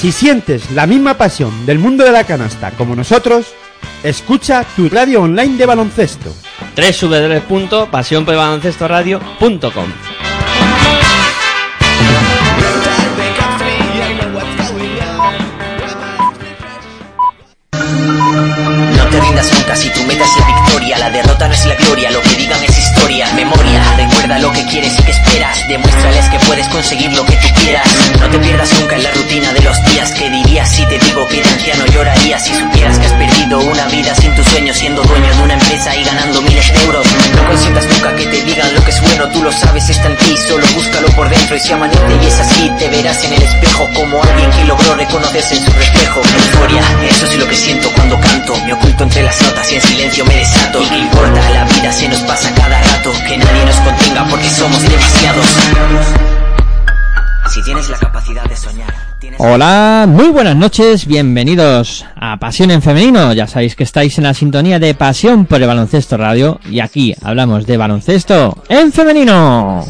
Si sientes la misma pasión del mundo de la canasta como nosotros, escucha tu radio online de baloncesto. www.pasionporbaloncestoradio.com No te rindas nunca si tu meta es la victoria. La derrota no es la gloria, lo que digan es historia. Memoria, recuerda lo que quieres y que esperas. Demuéstrales que puedes conseguir lo que tú quieras. No te pierdas nunca en la rutina de Si supieras que has perdido una vida sin tu sueño Siendo dueño de una empresa y ganando miles de euros. No consientas nunca que te digan lo que es bueno Tú lo sabes, está en ti, solo búscalo por dentro Y si amanece y es así, te verás en el espejo Como alguien que logró reconocerse en su reflejo. Euforia, eso es lo que siento cuando canto. Me oculto entre las notas y en silencio me desato. ¿Y qué importa? La vida se nos pasa cada rato. Que nadie nos contenga porque somos demasiados. Si tienes la capacidad de soñar Hola, muy buenas noches, bienvenidos a Pasión en Femenino. Ya sabéis que estáis en la sintonía de Pasión por el Baloncesto Radio y aquí hablamos de baloncesto en femenino.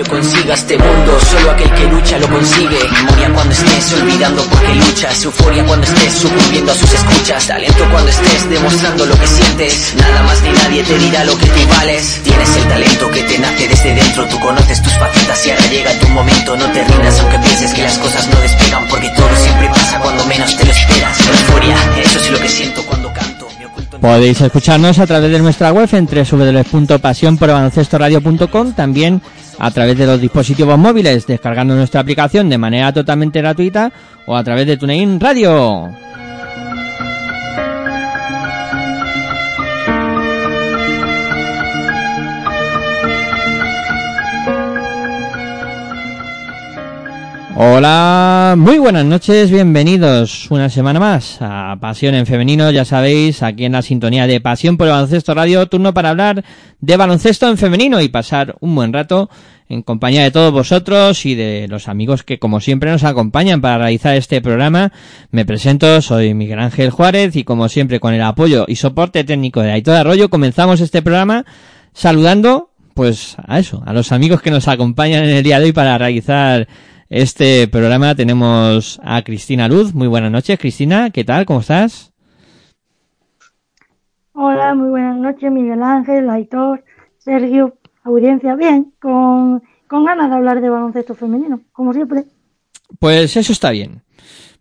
Lo consiga este mundo, solo aquel que lucha lo consigue. Memoria cuando estés olvidando porque luchas, euforia cuando estés sucumbiendo a sus escuchas, talento cuando estés demostrando lo que sientes. Nada más ni nadie te dirá lo que tú vales. Tienes el talento que te nace desde dentro, tú conoces tus facetas y ahora llega tu momento. No te rindas aunque pienses que las cosas no despegan, porque todo siempre pasa cuando menos te lo esperas. Euforia, eso es lo que siento cuando canto. Podéis escucharnos a través de nuestra web en www.pasionporbaloncestoradio.com, también a través de los dispositivos móviles, descargando nuestra aplicación de manera totalmente gratuita o a través de TuneIn Radio. Hola, muy buenas noches, bienvenidos una semana más a Pasión en Femenino, ya sabéis, aquí en la sintonía de Pasión por el Baloncesto Radio, turno para hablar de baloncesto en femenino y pasar un buen rato en compañía de todos vosotros y de los amigos que como siempre nos acompañan para realizar este programa. Me presento, soy Miguel Ángel Juárez y como siempre con el apoyo y soporte técnico de Aitor Arroyo comenzamos este programa saludando pues a eso, a los amigos que nos acompañan en el día de hoy para realizar este programa tenemos a Cristina Luz. Muy buenas noches, Cristina. ¿Qué tal? ¿Cómo estás? Hola, muy buenas noches, Miguel Ángel, Aitor, Sergio, audiencia. Bien, con, con ganas de hablar de baloncesto femenino, como siempre. Pues eso está bien.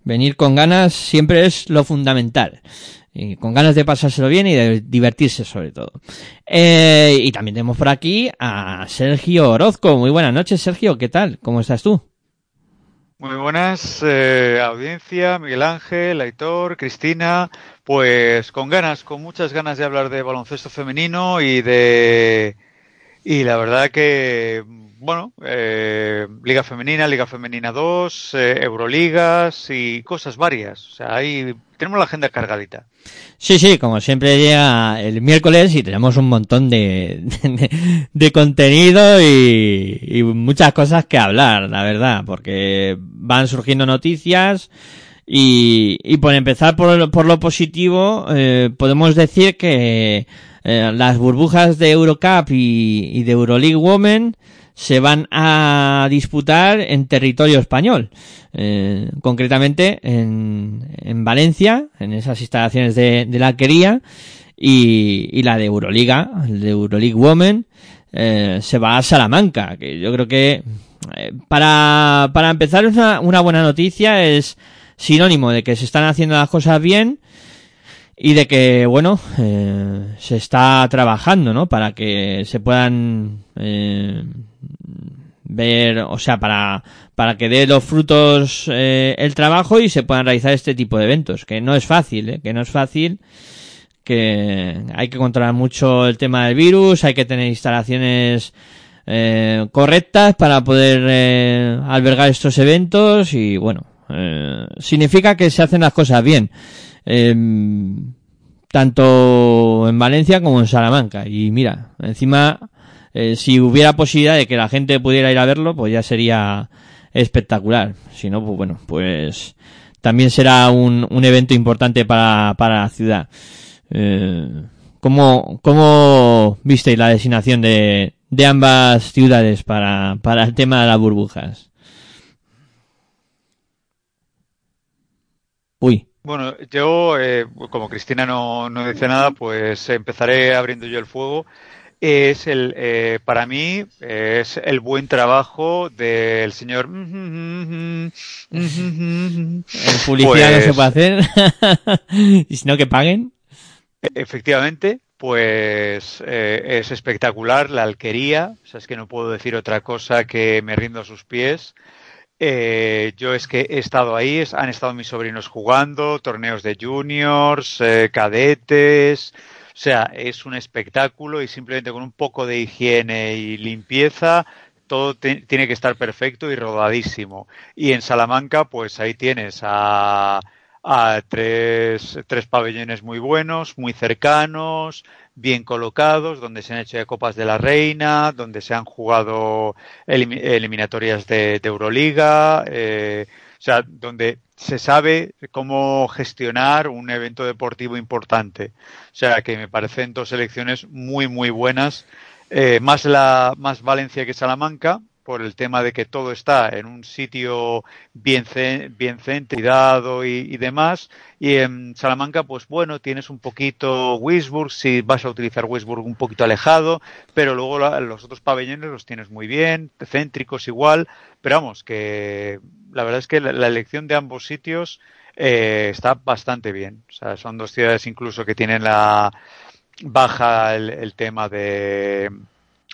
Venir con ganas siempre es lo fundamental. Y con ganas de pasárselo bien y de divertirse sobre todo. Eh, y también tenemos por aquí a Sergio Orozco. Muy buenas noches, Sergio. ¿Qué tal? ¿Cómo estás tú? Muy buenas, eh, audiencia, Miguel Ángel, Aitor, Cristina, pues con ganas, con muchas ganas de hablar de baloncesto femenino y de... Y la verdad que, bueno, eh, Liga Femenina, Liga Femenina 2, eh, Euroligas y cosas varias. O sea, ahí tenemos la agenda cargadita. Sí, sí, como siempre llega el miércoles y tenemos un montón de, de, de contenido y, y muchas cosas que hablar, la verdad, porque van surgiendo noticias y, y por empezar por, por lo positivo, eh, podemos decir que eh, las burbujas de Eurocup y, y de Euroleague Women se van a disputar en territorio español, eh, concretamente en, en Valencia, en esas instalaciones de, la alquería, y, y la de Euroliga, de Euroleague Women, eh, se va a Salamanca, que yo creo que eh, para, para empezar una, una buena noticia es sinónimo de que se están haciendo las cosas bien y de que, bueno, eh, se está trabajando, ¿no? Para que se puedan eh, ver, o sea, para, para que dé los frutos eh, el trabajo y se puedan realizar este tipo de eventos, que no es fácil, ¿eh? Que no es fácil, que hay que controlar mucho el tema del virus, hay que tener instalaciones eh, correctas para poder eh, albergar estos eventos y bueno, eh, significa que se hacen las cosas bien. Eh, tanto en Valencia como en Salamanca. Y mira, encima, eh, si hubiera posibilidad de que la gente pudiera ir a verlo, pues ya sería espectacular. Si no, pues bueno, pues también será un, un evento importante para, para la ciudad. Eh, ¿cómo, ¿Cómo visteis la designación de, de ambas ciudades para, para el tema de las burbujas? Uy. Bueno, yo, eh, como Cristina no, no dice nada, pues empezaré abriendo yo el fuego. Es el eh, para mí es el buen trabajo del señor. En publicidad no se puede pues hacer. Y si no que paguen. Efectivamente pues eh, es espectacular la alquería. O sea es que no puedo decir otra cosa que me rindo a sus pies eh, yo es que he estado ahí, han estado mis sobrinos jugando, torneos de juniors, cadetes, o sea, es un espectáculo y simplemente con un poco de higiene y limpieza todo tiene que estar perfecto y rodadísimo. Y en Salamanca, pues ahí tienes a, a tres, tres pabellones muy buenos, muy cercanos, bien colocados, donde se han hecho Copas de la Reina, donde se han jugado eliminatorias de, Euroliga, eh, o sea, donde se sabe cómo gestionar un evento deportivo importante. O sea, que me parecen dos elecciones muy, muy buenas. Eh, más, la, más Valencia que Salamanca, por el tema de que todo está en un sitio bien, bien centrado y, demás. Y en Salamanca, pues bueno, tienes un poquito Wisburg, si vas a utilizar Wisburg un poquito alejado, pero luego los otros pabellones los tienes muy bien, céntricos igual. Pero vamos, que la verdad es que la, elección de ambos sitios eh, está bastante bien. O sea, son dos ciudades incluso que tienen la baja el, tema de,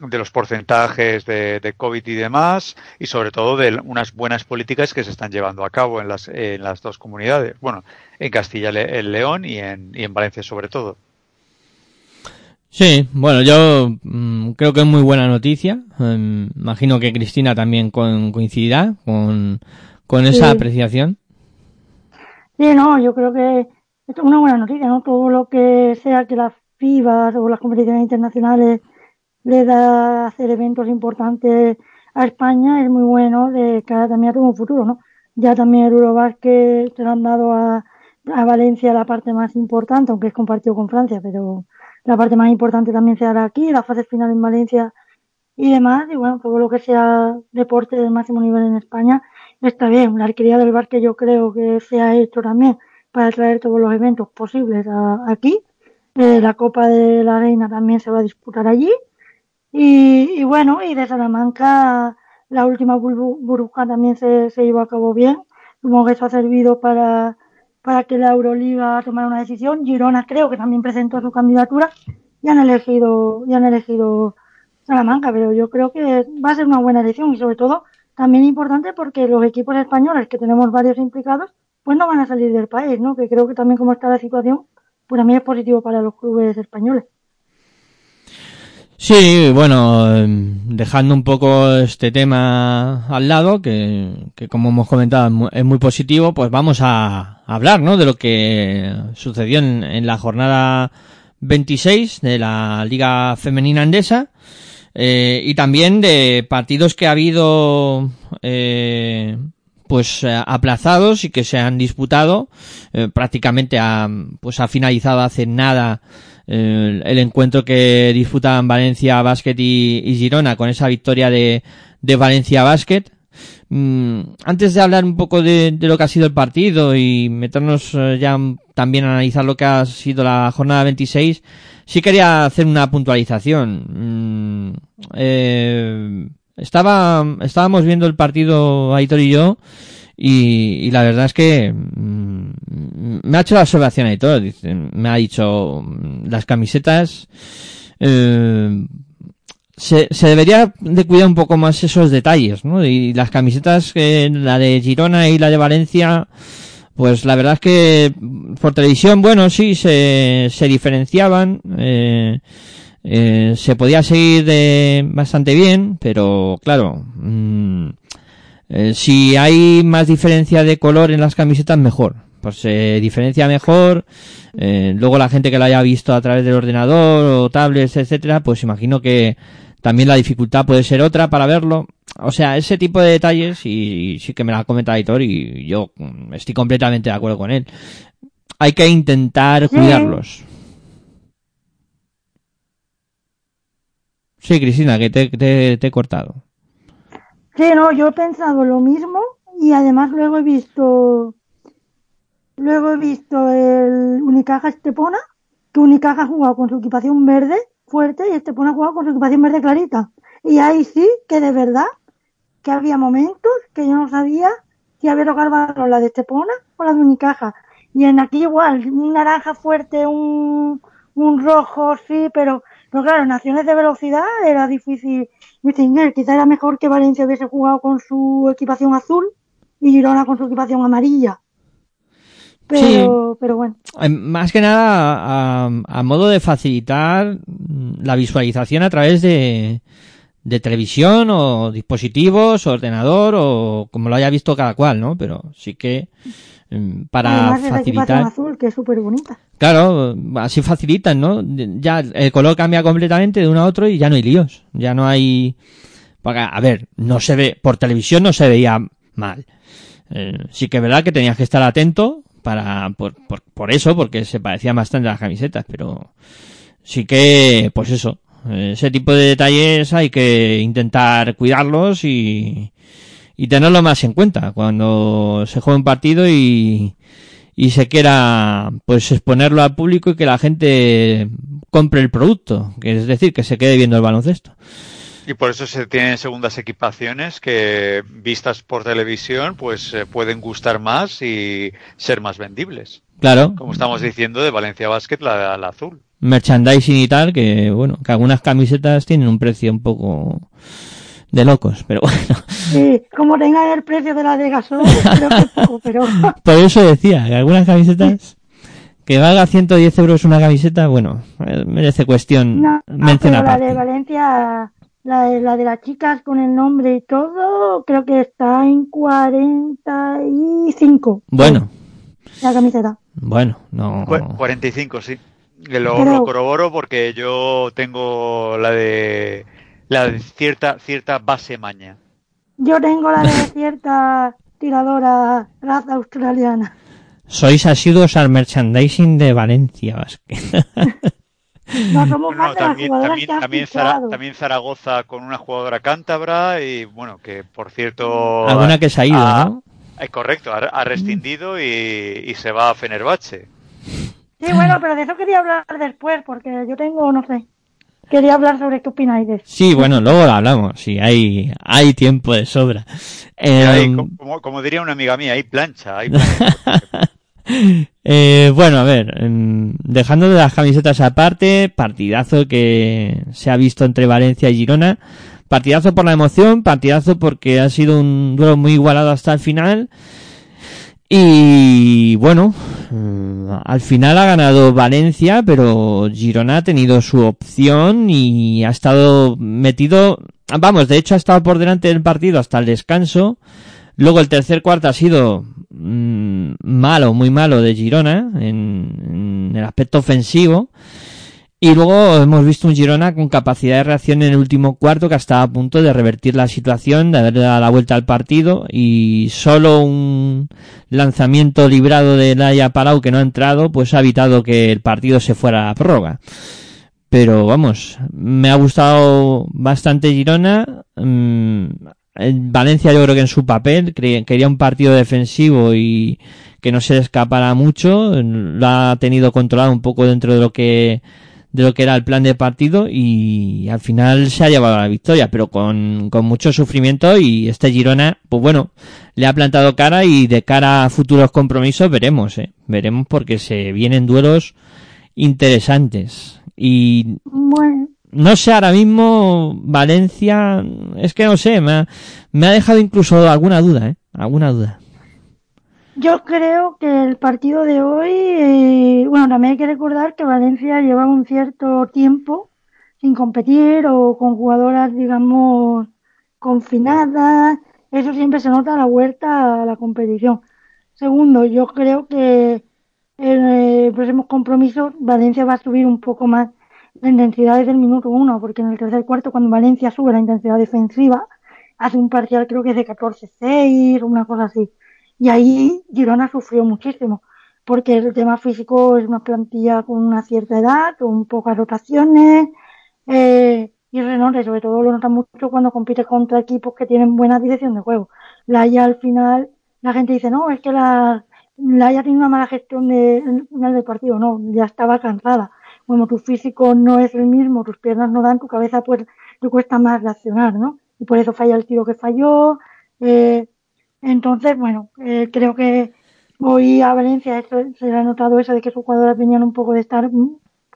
de los porcentajes de, de, COVID y demás, y sobre todo de unas buenas políticas que se están llevando a cabo en las, en las dos comunidades. Bueno, en Castilla el León y en, y en Valencia sobre todo. Sí, bueno, yo mm, creo que es muy buena noticia. Em, imagino que Cristina también coincidirá con, con esa apreciación. Sí, no, yo creo que es una buena noticia, ¿no? Todo lo que sea que las FIBA o las competiciones internacionales le da hacer eventos importantes a España es muy bueno de cara también a todo un futuro, ¿no? Ya también el Eurobasket se lo han dado a, a Valencia la parte más importante, aunque es compartido con Francia, pero la parte más importante también se hará aquí, la fase final en Valencia y demás, y bueno, todo lo que sea deporte del máximo nivel en España está bien. La arquería del bar que yo creo que se ha hecho también para traer todos los eventos posibles aquí. Eh, la Copa de la Reina también se va a disputar allí. Y, y bueno, y de Salamanca la última burbuja también se, se llevó a cabo bien. Supongo que eso ha servido para para que la Euroliga tomara una decisión. Girona creo que también presentó su candidatura y han elegido, y han elegido Salamanca, pero yo creo que va a ser una buena elección y sobre todo también importante porque los equipos españoles, que tenemos varios implicados, pues no van a salir del país, ¿no? Que creo que también como está la situación, pues también es positivo para los clubes españoles. Sí, bueno, em, dejando un poco este tema al lado, que, que como hemos comentado es muy positivo, pues vamos a hablar, ¿no? De lo que sucedió en, en la jornada 26 de la Liga Femenina Andesa, eh, y también de partidos que ha habido, eh, pues aplazados y que se han disputado, eh, prácticamente ha, pues ha finalizado hace nada el, encuentro que disputaban Valencia Basket y, Girona con esa victoria de, de Valencia Basket. Mm, antes de hablar un poco de, lo que ha sido el partido y meternos eh, ya también a analizar lo que ha sido la jornada 26, sí quería hacer una puntualización. Mm, eh, estaba, estábamos viendo el partido Aitor y yo y, la verdad es que mm, me ha hecho la observación y todo. Me ha dicho mm, las camisetas. Eh, se, se, debería de cuidar un poco más esos detalles, ¿no? Y las camisetas, eh, la de Girona y la de Valencia, pues la verdad es que por televisión, bueno, sí, se, se diferenciaban. Eh, eh, se podía seguir de bastante bien, pero claro, mmm, eh, si hay más diferencia de color en las camisetas, mejor. Pues se diferencia mejor. Eh, luego la gente que lo haya visto a través del ordenador o tablets, etcétera, pues imagino que también la dificultad puede ser otra para verlo. O sea, ese tipo de detalles, y, sí que me la ha comentado Editor y yo mm, estoy completamente de acuerdo con él. Hay que intentar cuidarlos. Sí, Cristina, que te, te he cortado. Sí, no, yo he pensado lo mismo y además luego he visto Luego he visto el Unicaja Estepona, que Unicaja ha jugado con su equipación verde fuerte y Estepona ha jugado con su equipación verde clarita. Y ahí sí que de verdad que había momentos que yo no sabía si había tocado la de Estepona o la de Unicaja. Y en aquí igual, un naranja fuerte, un, un rojo, sí, pero, pero claro, en acciones de velocidad era difícil distinguir. Quizá era mejor que Valencia hubiese jugado con su equipación azul y Girona con su equipación amarilla. Pero, pero bueno. Eh, Más que nada a, a modo de facilitar la visualización a través de, de televisión o dispositivos, ordenador o como lo haya visto cada cual, ¿no? Pero sí que para Además facilitar. azul, que es súper bonita. Claro, así facilitan, ¿no? Ya el color cambia completamente de uno a otro y ya no hay líos. Ya no hay. A ver, no se ve, por televisión no se veía mal. Eh, sí que es verdad que tenías que estar atento para, por, por, por eso, porque se parecían bastante a las camisetas, pero sí que, pues eso, eh, ese tipo de detalles hay que intentar cuidarlos y, y tenerlo más en cuenta cuando se juega un partido y, y se quiera pues exponerlo al público y que la gente compre el producto, que es decir, que se quede viendo el baloncesto. Y por eso se tienen segundas equipaciones que, vistas por televisión, pues eh, pueden gustar más y ser más vendibles. Claro, Como estamos diciendo de Valencia Basket, la, la azul. merchandising y tal, que bueno, que algunas camisetas tienen un precio un poco de locos, pero bueno, Sí, como tenga el precio de la de gasol, creo que poco, pero por eso decía, que algunas camisetas que valga 110 euros una camiseta, bueno, eh, merece cuestión no, pero la de Valencia, la de, la de las chicas con el nombre y todo, creo que está en 45 Bueno, la camiseta. bueno, no. Cu- 45, sí. Que lo, Pero- lo corroboro porque yo tengo la de la de cierta cierta base maña. Yo tengo la de cierta tiradora raza australiana. Sois asiduos al merchandising de Valencia Basket. No somos No, más de las también, jugadoras también, también, Zara- también Zaragoza con una jugadora cántabra y bueno, que por cierto... Alguna que se ha ido, ha- ¿no? eh, correcto, ha, ha rescindido y, y se va a Fenerbahce. Sí, bueno, pero de eso quería hablar después, porque yo tengo, no sé, quería hablar sobre qué opináis de eso. Sí, bueno, luego lo hablamos. Sí, hay, hay tiempo de sobra. Eh, Ahí, como, como diría una amiga mía, hay plancha, hay plancha. eh, bueno, a ver, em, dejando de las camisetas aparte, partidazo que se ha visto entre Valencia y Girona. Partidazo por la emoción, partidazo porque ha sido un duelo muy igualado hasta el final. Y bueno, mm, al final ha ganado Valencia, pero Girona ha tenido su opción y ha estado metido, vamos, de hecho ha estado por delante del partido hasta el descanso. Luego el tercer cuarto ha sido mm, malo, muy malo de Girona en, en el aspecto ofensivo. Y luego hemos visto un Girona con capacidad de reacción en el último cuarto que estaba a punto de revertir la situación, de darle la vuelta al partido y solo un lanzamiento librado de Laia Palau que no ha entrado pues ha evitado que el partido se fuera a la prórroga. Pero vamos, me ha gustado bastante Girona. mm, en Valencia yo creo que en su papel quería un partido defensivo y que no se escapara mucho. Lo ha tenido controlado un poco dentro de lo que de lo que era el plan de partido y al final se ha llevado la victoria, pero con, con mucho sufrimiento y este Girona, pues bueno, le ha plantado cara y de cara a futuros compromisos veremos, eh, veremos porque se vienen duelos interesantes. Y Bueno, no sé ahora mismo Valencia, es que no sé, me ha, me ha dejado incluso alguna duda, eh, alguna duda. Yo creo que el partido de hoy, eh, bueno, también hay que recordar que Valencia llevaba un cierto tiempo sin competir o con jugadoras, digamos, confinadas. Eso siempre se nota a la vuelta a la competición. Segundo, yo creo que en el próximo compromiso Valencia va a subir un poco más la intensidad desde el minuto uno, porque en el tercer cuarto, cuando Valencia sube la intensidad defensiva, hace un parcial creo que es de 14-6 o una cosa así. Y ahí Girona sufrió muchísimo, porque el tema físico es una plantilla con una cierta edad, con pocas rotaciones, eh, y Renore sobre todo lo nota mucho cuando compite contra equipos que tienen buena dirección de juego. La ya al final, la gente dice, no, es que las la haya tenido una mala gestión de final del partido, no, ya estaba cansada. Bueno, tu físico no es el mismo, tus piernas no dan, tu cabeza pues te cuesta más reaccionar, ¿no? Y por eso falla el tiro que falló. Eh, entonces, bueno, eh, creo que hoy a Valencia se le ha notado eso de que sus jugadoras venían un poco de estar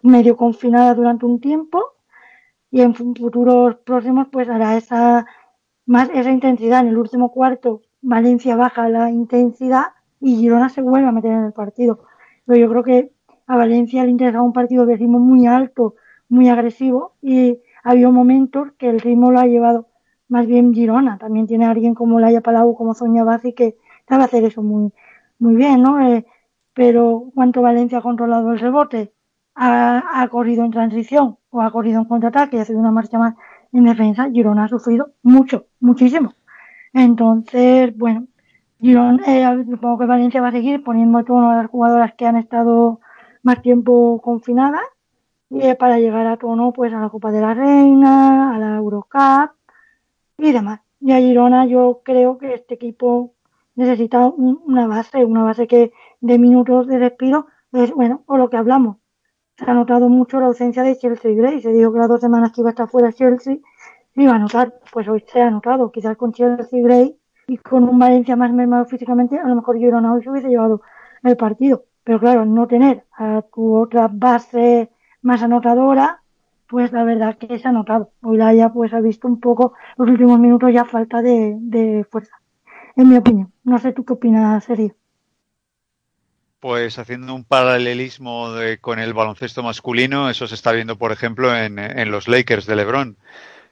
medio confinadas durante un tiempo y en futuros próximos pues hará esa más esa intensidad. En el último cuarto Valencia baja la intensidad y Girona se vuelve a meter en el partido. Pero yo creo que a Valencia le interesaba un partido de ritmo muy alto, muy agresivo y había momentos que el ritmo lo ha llevado más bien Girona. También tiene alguien como Laia Palau, como Sonia Bazzi que sabe hacer eso muy, muy bien, ¿no? Eh, pero cuánto Valencia ha controlado el rebote, ha, ha, corrido en transición o ha corrido en contraataque y ha sido una marcha más en defensa, Girona ha sufrido mucho, muchísimo. Entonces, bueno, Girona, eh, supongo que Valencia va a seguir poniendo a todas las jugadoras que han estado más tiempo confinadas y para llegar a tono pues a la Copa de la Reina, a la Eurocup y demás. Y a Girona yo creo que este equipo necesita un, una base, una base que de minutos de respiro es bueno, o lo que hablamos. Se ha notado mucho la ausencia de Chelsea Gray. Se dijo que las dos semanas que iba a estar fuera Chelsea se iba a notar. Pues hoy se ha notado. Quizás con Chelsea Gray y con un Valencia más mermado físicamente, a lo mejor Girona hoy se hubiese llevado el partido. Pero claro, no tener a tu otra base más anotadora, pues la verdad que se ha notado. Hoy la ya pues ha visto un poco los últimos minutos ya falta de, de fuerza. En mi opinión. No sé tú qué opinas, Sergio. Pues haciendo un paralelismo de, con el baloncesto masculino, eso se está viendo, por ejemplo, en, en los Lakers de LeBron.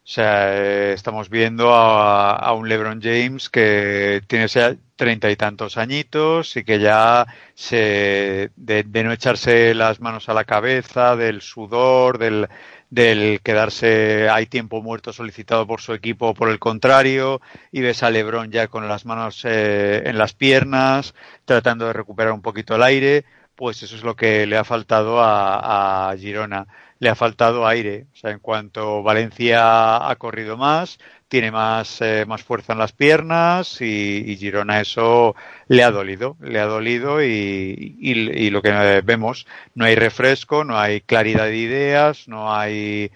O sea, eh, estamos viendo a, a, un LeBron James que tiene treinta y tantos añitos y que ya se de, de, no echarse las manos a la cabeza, del sudor, del, del quedarse hay tiempo muerto solicitado por su equipo por el contrario y ves a LeBron ya con las manos eh, en las piernas tratando de recuperar un poquito el aire pues eso es lo que le ha faltado a, a Girona le ha faltado aire. O sea, en cuanto Valencia ha corrido más, tiene más, eh, más fuerza en las piernas y, y, Girona eso le ha dolido, le ha dolido y, y, y, lo que vemos, no hay refresco, no hay claridad de ideas, no hay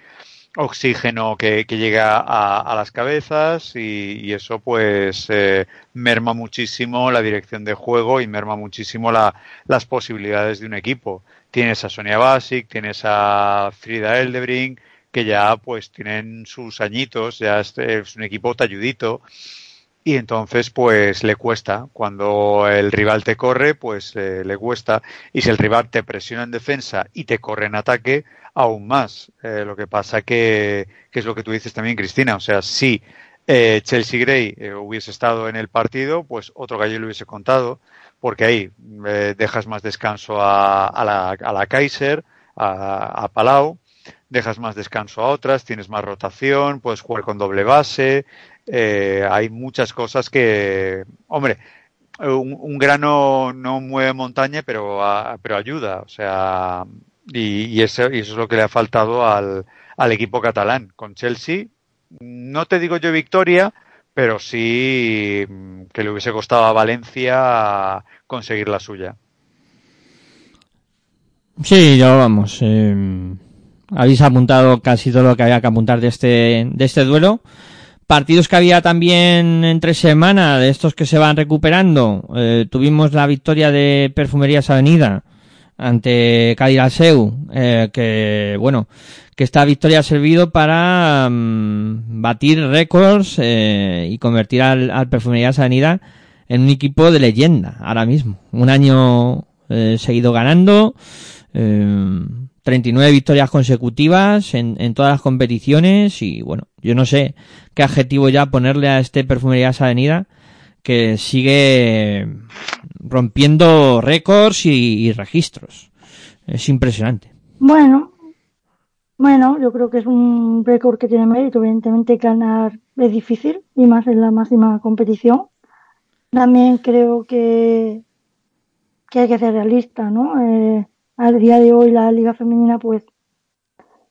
oxígeno que, que llega a, a, las cabezas y, eso pues eh, merma muchísimo la dirección de juego y merma muchísimo la, las posibilidades de un equipo. Tienes a Sonia Basic, tienes a Frida Eldebrink, que ya pues tienen sus añitos, ya es, es un equipo talludito y entonces pues le cuesta. Cuando el rival te corre, pues eh, le cuesta. Y si el rival te presiona en defensa y te corre en ataque, aún más. Eh, lo que pasa que, que es lo que tú dices también, Cristina. O sea, si eh, Chelsea Gray eh, hubiese estado en el partido, pues otro gallo le hubiese contado porque ahí eh, dejas más descanso a, a, la, a la, Kaiser, a, a, Palau, dejas más descanso a otras, tienes más rotación, puedes jugar con doble base, eh, hay muchas cosas que, hombre, un, grano no mueve montaña, pero, pero ayuda, o sea, y, eso, y eso es lo que le ha faltado al, al equipo catalán. Con Chelsea, no te digo yo victoria, pero sí mm, que le hubiese costado a Valencia conseguir la suya. Sí, ya vamos. Eh, habéis apuntado casi todo lo que había que apuntar de este, de este duelo. Partidos que había también entre semana, de estos que se van recuperando. Eh, tuvimos la victoria de Perfumerías Avenida ante Cadiraseu, eh, que bueno, que esta victoria ha servido para um, batir récords eh, y convertir al, al Perfumerías Avenida en un equipo de leyenda ahora mismo. Un año eh, seguido ganando, 39 victorias consecutivas en, en, todas las competiciones y bueno, yo no sé qué adjetivo ya ponerle a este Perfumerías Avenida que sigue rompiendo récords y, registros. Es impresionante. Bueno, bueno, yo creo que es un récord que tiene mérito. Evidentemente ganar es difícil y más en la máxima competición. También creo que, que hay que ser realista, ¿no? Eh, al día de hoy la liga femenina pues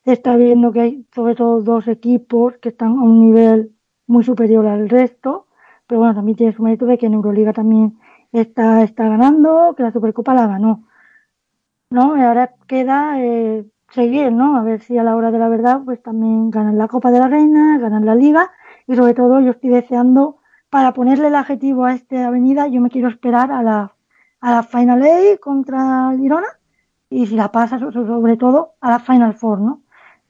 está viendo que hay sobre todo dos equipos que están a un nivel muy superior al resto, pero bueno, también tiene su mérito de que en Euroliga también está, está ganando, que la Supercopa la ganó. ¿No? Y ahora queda eh, seguir, ¿no? A ver si a la hora de la verdad, pues también ganan la Copa de la Reina, ganan la Liga y sobre todo yo estoy deseando para ponerle el adjetivo a esta avenida, yo me quiero esperar a la, a la Final A contra Girona y si la pasa, sobre todo a la Final Four, ¿no?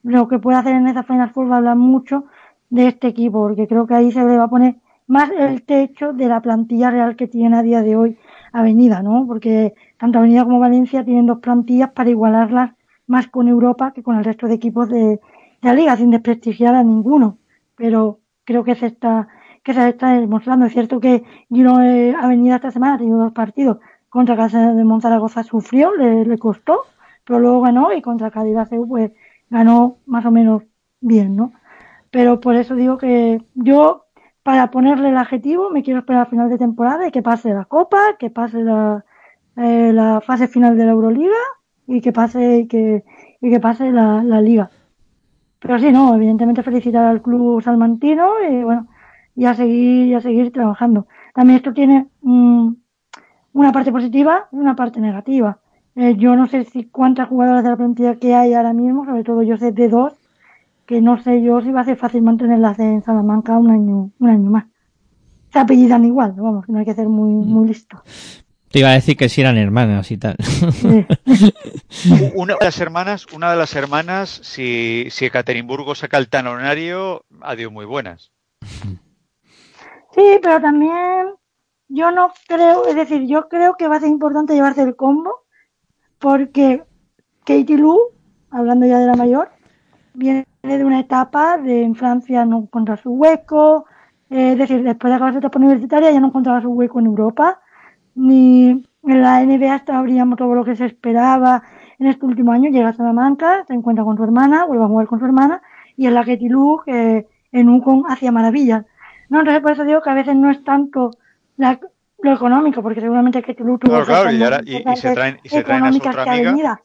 Lo que puede hacer en esa Final Four va a hablar mucho de este equipo, porque creo que ahí se le va a poner más el techo de la plantilla real que tiene a día de hoy Avenida, ¿no? Porque tanto Avenida como Valencia tienen dos plantillas para igualarlas más con Europa que con el resto de equipos de, la liga, sin desprestigiar a ninguno. Pero creo que se está, que se está demostrando. Es cierto que Giro eh, Avenida esta semana ha tenido dos partidos. Contra Casa de Monzaragoza sufrió, le, le, costó, pero luego ganó y contra Cádiz pues ganó más o menos bien, ¿no? Pero por eso digo que yo, para ponerle el adjetivo, me quiero esperar al final de temporada y que pase la Copa, que pase la, eh, la fase final de la Euroliga y que pase y que, y que pase la, la liga. Pero sí, no, evidentemente felicitar al club salmantino y bueno, y a seguir, y a seguir trabajando. También esto tiene mm, una parte positiva y una parte negativa. Eh, yo no sé si cuántas jugadoras de la plantilla que hay ahora mismo, sobre todo yo sé de dos, que no sé yo si va a ser fácil mantenerlas en Salamanca un año, un año más. Se apellidan igual, vamos, no hay que ser muy, muy listo. Te iba a decir que si eran hermanas y tal. una de las hermanas, una de las hermanas, si, si Ekaterimburgo saca el tanonario, ha muy buenas. Sí, pero también yo no creo, es decir, yo creo que va a ser importante llevarse el combo, porque Katie Lu, hablando ya de la mayor, viene de una etapa de en Francia no encontrar su hueco, eh, es decir, después de acabar su etapa universitaria ya no encontraba su hueco en Europa ni en la NBA abríamos todo lo que se esperaba en este último año. Llega a Salamanca, se encuentra con su hermana, vuelve a jugar con su hermana, y en la que Tilú, que en un hacía maravillas. No, entonces por eso digo que a veces no es tanto la, lo económico, porque seguramente que tuvo claro, claro, y, ahora, y, y, se traen, y se traen a su otra amiga.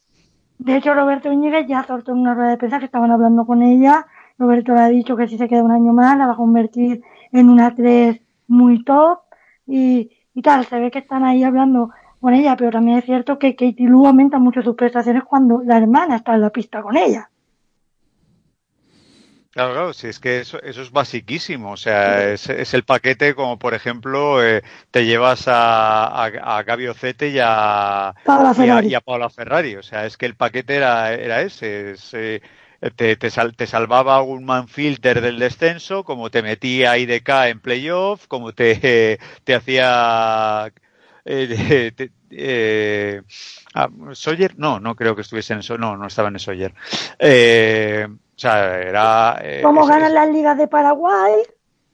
De hecho, Roberto Íñiguez ya soltó una rueda de prensa que estaban hablando con ella. Roberto le ha dicho que si se queda un año más la va a convertir en una tres muy top. Y, y tal, se ve que están ahí hablando con ella, pero también es cierto que Katie Lu aumenta mucho sus prestaciones cuando la hermana está en la pista con ella. Claro, claro, si es que eso, eso es basiquísimo, o sea, es, es el paquete como por ejemplo eh, te llevas a, a, a Gaby Ocete y a, y a, y a Ferrari, o sea, es que el paquete era, era ese, es, eh, te, te, sal, te, salvaba un manfilter del descenso, como te metía IDK en playoff, como te, te hacía... Eh, te, ah, Sawyer, no, no creo que estuviese en eso, no, no estaba en Sawyer. Eh, o sea, era... Eh, ¿Cómo ganan las ligas de Paraguay?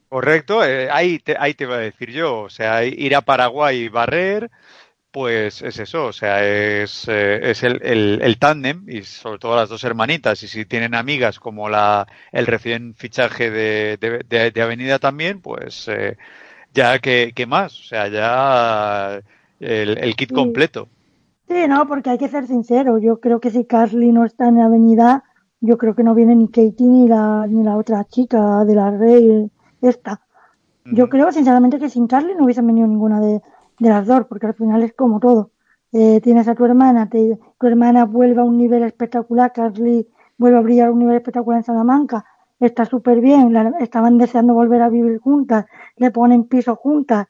Correcto, eh, ahí, te, ahí te iba a decir yo, o sea, ir a Paraguay y barrer, pues es eso, o sea, es, eh, es el, el, el tándem y sobre todo las dos hermanitas y si tienen amigas como la el recién fichaje de, de, de, de Avenida también, pues eh, ya que, que, más, o sea, ya el, el kit sí. completo. Sí, no, porque hay que ser sincero, yo creo que si Carly no está en Avenida, yo creo que no viene ni Katie ni la, ni la otra chica de la Rey, esta. Yo creo sinceramente que sin Carly no hubiesen venido ninguna de de las dos, porque al final es como todo. Eh, tienes a tu hermana, te, tu hermana vuelve a un nivel espectacular, Carly vuelve a brillar a un nivel espectacular en Salamanca, está súper bien, la, estaban deseando volver a vivir juntas, le ponen piso juntas,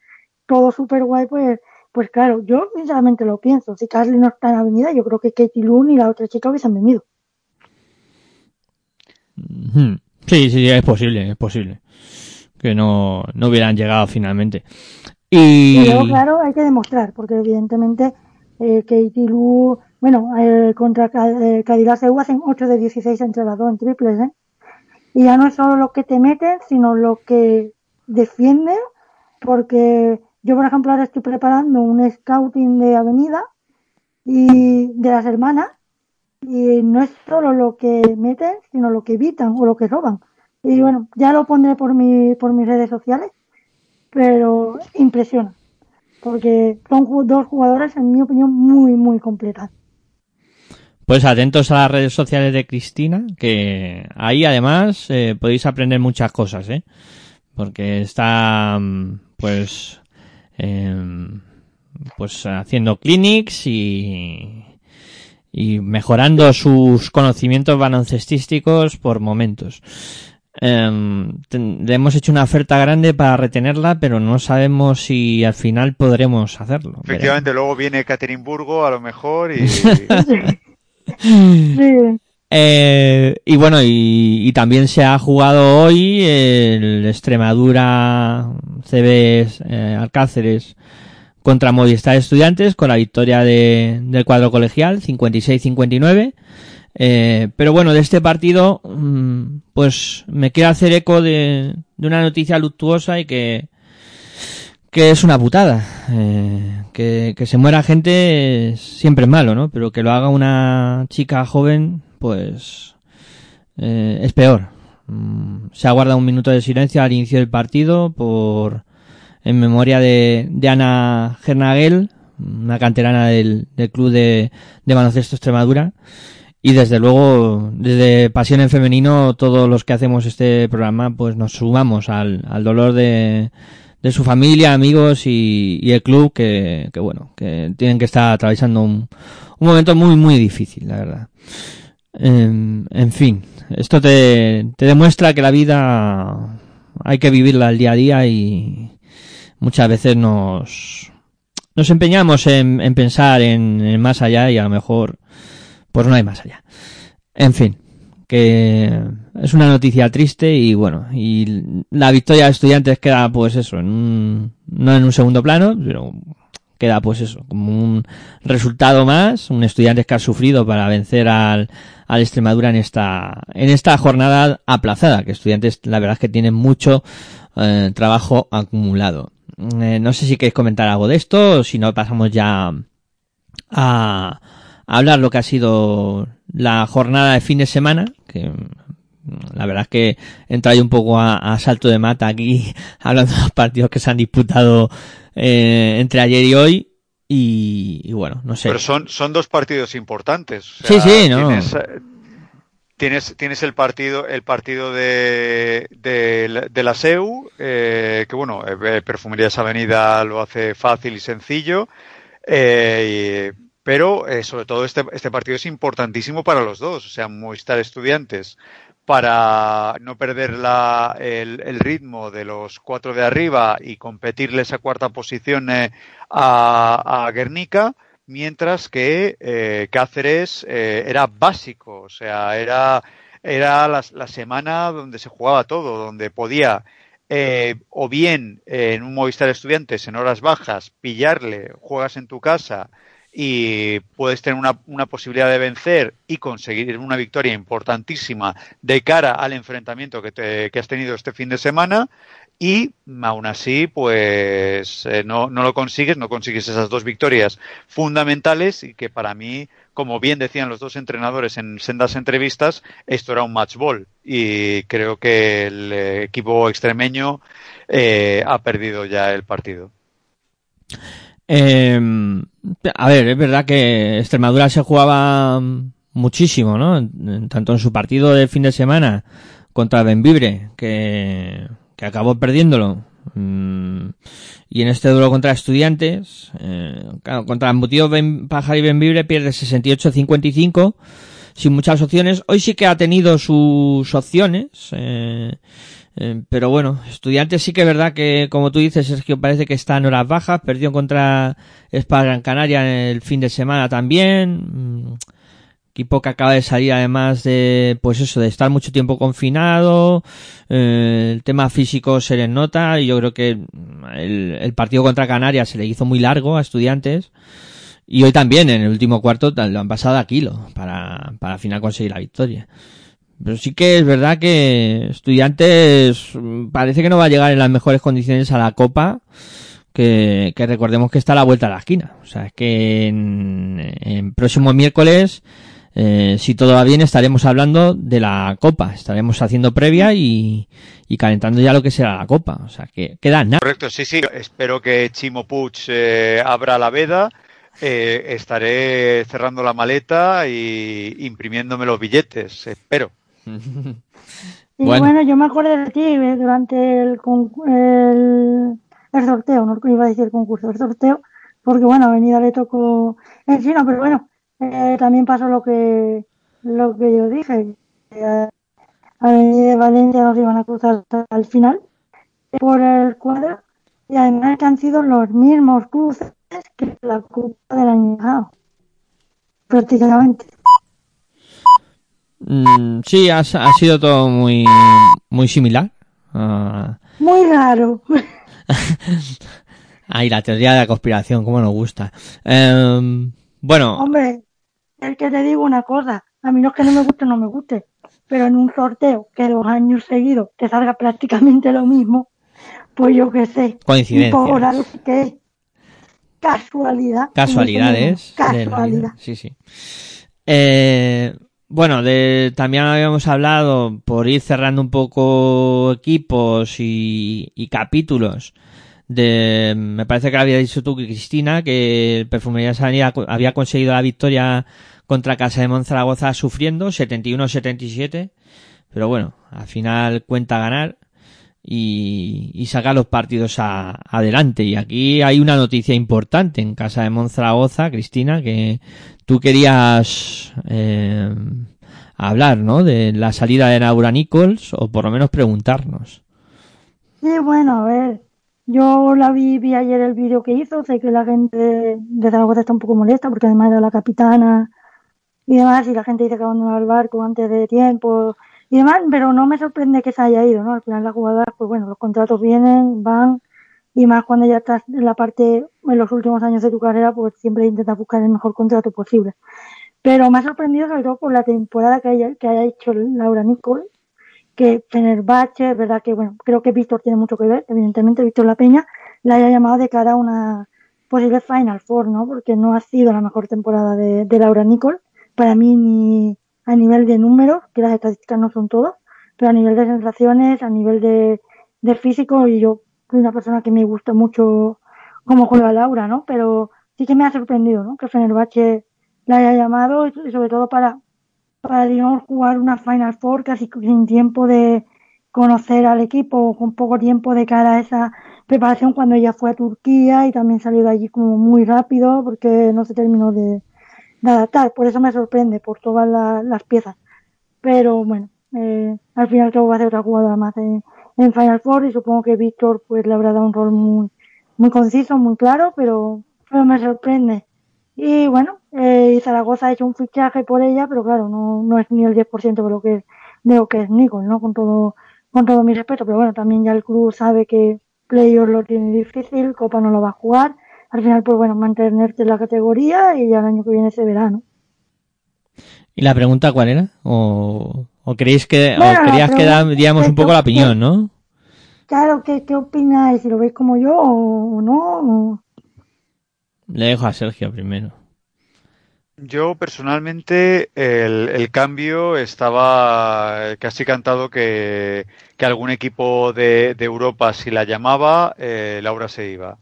todo súper guay, pues, pues claro, yo sinceramente lo pienso, si Carly no está en la avenida, yo creo que Katie Loon y la otra chica hubiesen venido. Sí, sí, es posible, es posible que no, no hubieran llegado finalmente. Y... luego, claro, hay que demostrar, porque evidentemente eh, Katie Lu, bueno, eh, contra eh, Cadillac hacen 8 de 16 entre las dos en triples, ¿eh? Y ya no es solo lo que te meten, sino lo que defienden, porque yo, por ejemplo, ahora estoy preparando un scouting de avenida y de las hermanas, y no es solo lo que meten, sino lo que evitan o lo que roban. Y bueno, ya lo pondré por mi, por mis redes sociales pero impresiona, porque son dos jugadoras, en mi opinión, muy, muy completas. Pues atentos a las redes sociales de Cristina, que ahí además eh, podéis aprender muchas cosas, ¿eh? Porque está, pues, eh, pues haciendo clinics y, y mejorando sus conocimientos baloncestísticos por momentos. Em, le hemos hecho una oferta grande para retenerla, pero no sabemos si al final podremos hacerlo. Efectivamente, luego viene Caterimburgo a lo mejor y... Sí. Eh, y bueno, y, también se ha jugado hoy el Extremadura CB eh, Alcáceres contra Movistar Estudiantes con la victoria de, del cuadro colegial 56-59. Eh, pero bueno, de este partido, mm, pues me quiero hacer eco de, de una noticia luctuosa y que, que es una putada. Eh, que, que se muera gente siempre es malo, ¿no? Pero que lo haga una chica joven, pues eh, es peor. Mm, se ha guardado un minuto de silencio al inicio del partido por en memoria de, de Ana Gernaguel, una canterana del, club de, de baloncesto Extremadura. Y desde luego, desde Pasión en Femenino, todos los que hacemos este programa, pues nos sumamos al, dolor de, de su familia, amigos y, el club que, que, bueno, que tienen que estar atravesando un, un momento muy, muy difícil, la verdad. En, en fin, esto te, te demuestra que la vida hay que vivirla al día a día y muchas veces nos, nos empeñamos en, en pensar en, en más allá y a lo mejor pues no hay más allá. En fin, que es una noticia triste y bueno, y la victoria de estudiantes queda pues eso, en un, no en un segundo plano, pero queda pues eso, como un resultado más, un estudiante que ha sufrido para vencer al, al Extremadura en esta, en esta jornada aplazada, que estudiantes la verdad es que tienen mucho eh, trabajo acumulado. Eh, no sé si queréis comentar algo de esto, o si no pasamos ya a, hablar lo que ha sido la jornada de fin de semana, que mm, la verdad es que entra ahí un poco a, a, salto de mata aquí, hablando de los partidos que se han disputado eh, entre ayer y hoy. Y, y, bueno, no sé. Pero son, son dos partidos importantes. O sea, sí, sí, no. Tienes, tienes, el partido, de, de, la SEU, eh, que bueno, eh, Perfumerías Avenida lo hace fácil y sencillo. Eh, pero eh, sobre todo este, este partido es importantísimo para los dos, o sea, Movistar Estudiantes para no perder la, el, ritmo de los cuatro de arriba y competirle esa cuarta posición eh, a, a, Guernica, mientras que eh, Cáceres eh, era básico, o sea, era, era la, semana donde se jugaba todo, donde podía eh, o bien en un Movistar Estudiantes en horas bajas pillarle, juegas en tu casa, y puedes tener una, una, posibilidad de vencer y conseguir una victoria importantísima de cara al enfrentamiento que, te, que has tenido este fin de semana y aún así pues eh, no, no, lo consigues, no consigues esas dos victorias fundamentales y que para mí, como bien decían los dos entrenadores en sendas entrevistas, esto era un match ball y creo que el equipo extremeño eh, ha perdido ya el partido. Eh, a ver, es verdad que Extremadura se jugaba muchísimo, ¿no? Tanto en su partido de fin de semana contra Benvibre, que, que acabó perdiéndolo. Mm, y en este duelo contra Estudiantes, eh, contra Embutido ben, Pajar y Benvibre pierde 68-55, sin muchas opciones. Hoy sí que ha tenido sus opciones. Eh, eh, pero bueno, estudiantes sí que es verdad que, como tú dices, Sergio, parece que está en horas bajas. Perdió contra Spa Gran Canaria el fin de semana también. Mm, equipo que acaba de salir además de, pues eso, de estar mucho tiempo confinado. Eh, el tema físico se les nota y yo creo que el, el partido contra Canarias se le hizo muy largo a estudiantes. Y hoy también, en el último cuarto, lo han pasado a kilo para, para al final conseguir la victoria. Pero sí que es verdad que Estudiantes parece que no va a llegar en las mejores condiciones a la Copa, que, que recordemos que está a la vuelta de la esquina. O sea, es que en, en próximo miércoles, eh, si todo va bien, estaremos hablando de la Copa. Estaremos haciendo previa y, y calentando ya lo que será la Copa. O sea, que queda nada. Correcto, sí, sí. Espero que Chimo Puig eh, abra la veda. Eh, estaré cerrando la maleta y imprimiéndome los billetes, espero. Y bueno. bueno. yo me acuerdo de ti eh, durante el, el, el sorteo, no iba a decir el concurso, el sorteo, porque bueno, Avenida le tocó encima, pero bueno, eh, también pasó lo que lo que yo dije, que Avenida de Valencia nos iban a cruzar hasta el final por el cuadro y además que han sido los mismos cruces que la Copa del año pasado, prácticamente. Mm, sí, ha, ha sido todo muy, muy similar. Ah, Muy raro. Ay, la teoría de la conspiración, cómo nos gusta. Em, bueno, Hombre, es que te digo una cosa, a mí no es que no me guste, no me guste, pero en un sorteo que dos años seguidos te salga prácticamente lo mismo, pues yo qué sé. Coincidencia. Raro sí que es. Casualidad. casualidades. Casualidad. Sí, sí. Eh, bueno, de, también habíamos hablado, por ir cerrando un poco equipos y, y capítulos, de, me parece que lo había dicho tú, Cristina, que el Perfumería Sanidad había conseguido la victoria contra Casa de Monzaragoza sufriendo, 71-77, pero bueno, al final cuenta ganar y, y sacar los partidos a- adelante. Y aquí hay una noticia importante en casa de Monzaragoza, Cristina, que tú querías eh, hablar, ¿no? De la salida de Laura Nichols, o por lo menos preguntarnos. Sí, bueno, a ver, yo la vi, vi ayer el vídeo que hizo, sé que la gente de, de Zaragoza está un poco molesta porque además era la capitana y demás, y la gente dice que abandonó el barco antes de tiempo y demás, pero no me sorprende que se haya ido, ¿no? Al final las jugadoras, pues bueno, los contratos vienen, van, y más cuando ya estás en la parte, en los últimos años de tu carrera, pues siempre intentas buscar el mejor contrato posible. Pero me ha sorprendido sobre todo por la temporada que haya, que haya hecho Laura Nicole, que Fenerbahce, es verdad que, bueno, creo que Víctor tiene mucho que ver, evidentemente Víctor La Peña la haya llamado de cara a una posible Final Four, ¿no? Porque no ha sido la mejor temporada de, de Laura Nicole, para mí ni a nivel de números, que las estadísticas no son todo, pero a nivel de sensaciones, a nivel de, de físico, y yo soy una persona que me gusta mucho cómo juega Laura, ¿no? Pero sí que me ha sorprendido, ¿no? Que Fenerbahce la haya llamado y sobre todo para, para digamos, jugar una Final Four casi sin tiempo de conocer al equipo, con poco tiempo de cara a esa preparación cuando ella fue a Turquía y también salió de allí como muy rápido porque no se terminó de, de adaptar. Por eso me sorprende, por todas la- las piezas. Pero bueno, eh, al final creo que va a ser otra jugadora más en, en Final Four y supongo que Víctor pues le habrá dado un rol muy, muy conciso, muy claro, pero, pero me sorprende. Y bueno, eh, y Zaragoza ha hecho un fichaje por ella, pero claro, no, no es ni el 10% de lo que es, de lo que es Nicole, ¿no? Con todo, con todo mi respeto, pero bueno, también ya el club sabe que Playoff lo tiene difícil, Copa no lo va a jugar. Al final, pues bueno, mantenerte en la categoría y ya el año que viene se verá, ¿no? ¿Y la pregunta cuál era? ¿O, o creéis que, Bueno, o querías que diéramos un poco la opinión, ¿no? Claro, ¿qué, qué opináis? Si lo veis como yo o no. o- Le dejo a Sergio primero. Yo personalmente el, el cambio estaba casi cantado que, que algún equipo de, de Europa si la llamaba, eh, Laura se iba.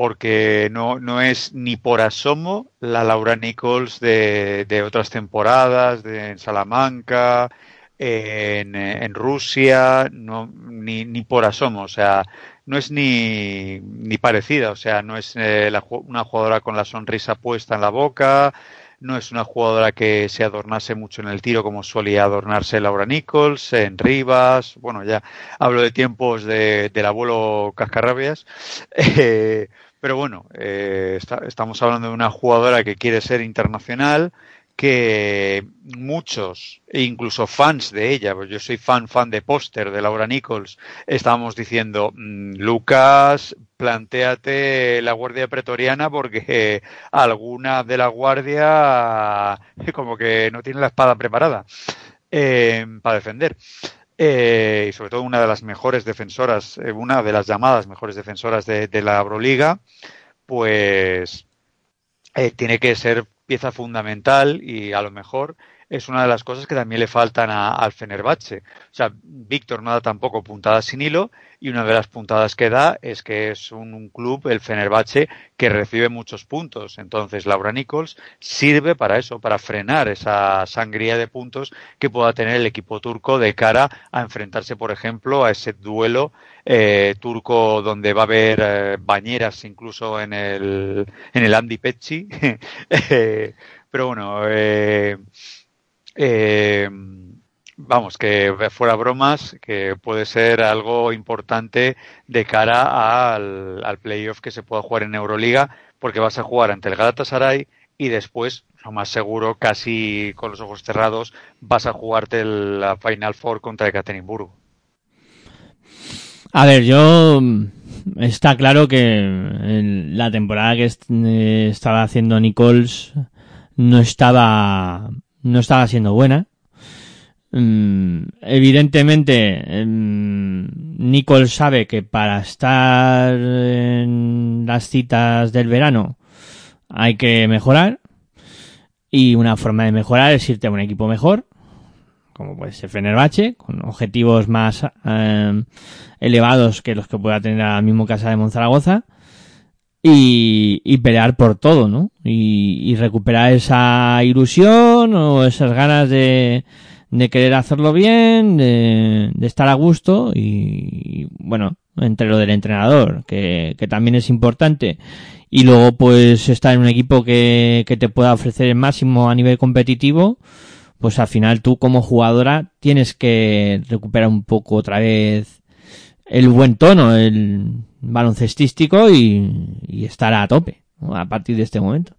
Porque no, no es ni por asomo la Laura Nichols de, de otras temporadas, de en Salamanca, en, Rusia, no, ni, ni por asomo. O sea, no es ni, ni parecida. O sea, no es eh, la una jugadora con la sonrisa puesta en la boca, no es una jugadora que se adornase mucho en el tiro como solía adornarse Laura Nichols, en Rivas, bueno, ya hablo de tiempos de, del abuelo Cascarrabias, Eh, pero bueno, eh, estamos hablando de una jugadora que quiere ser internacional, que muchos, e incluso fans de ella, pues yo soy fan, fan de póster de Laura Nichols, estábamos diciendo, "Mm, Lucas, plantéate la Guardia Pretoriana porque eh, alguna de la Guardia como que no tiene la espada preparada eh, para defender. Eh, y sobre todo una de las mejores defensoras, eh, una de las llamadas mejores defensoras de, la Euroliga, pues eh, tiene que ser pieza fundamental y a lo mejor es una de las cosas que también le faltan al Fenerbahce. O sea, Víctor no da tampoco puntadas sin hilo y una de las puntadas que da es que es un, club, el Fenerbahce, que recibe muchos puntos. Entonces, Laura Nichols sirve para eso, para frenar esa sangría de puntos que pueda tener el equipo turco de cara a enfrentarse, por ejemplo, a ese duelo eh, turco donde va a haber eh, bañeras incluso en el, en el Andy Pecci. Eh, pero bueno, eh, vamos, que fuera bromas, que puede ser algo importante de cara al, playoff que se pueda jugar en Euroliga, porque vas a jugar ante el Galatasaray y después, lo más seguro, casi con los ojos cerrados, vas a jugarte la Final Four contra Ekaterinburgo. A ver, yo está claro que la temporada que estaba haciendo Nichols no estaba no estaba siendo buena Mm, evidentemente, em, Nicole sabe que para estar en las citas del verano hay que mejorar. Y una forma de mejorar es irte a un equipo mejor, como puede ser Fenerbahce, con objetivos más em, elevados que los que pueda tener ahora mismo Casa de Monzaragoza. Y, y, pelear por todo, ¿no? Y, y recuperar esa ilusión o esas ganas de, de querer hacerlo bien, de, estar a gusto y, bueno, entre lo del entrenador, que, que, también es importante, y luego pues estar en un equipo que, que te pueda ofrecer el máximo a nivel competitivo, pues al final tú como jugadora tienes que recuperar un poco otra vez el buen tono, el baloncestístico y, y estar a tope a partir de este momento.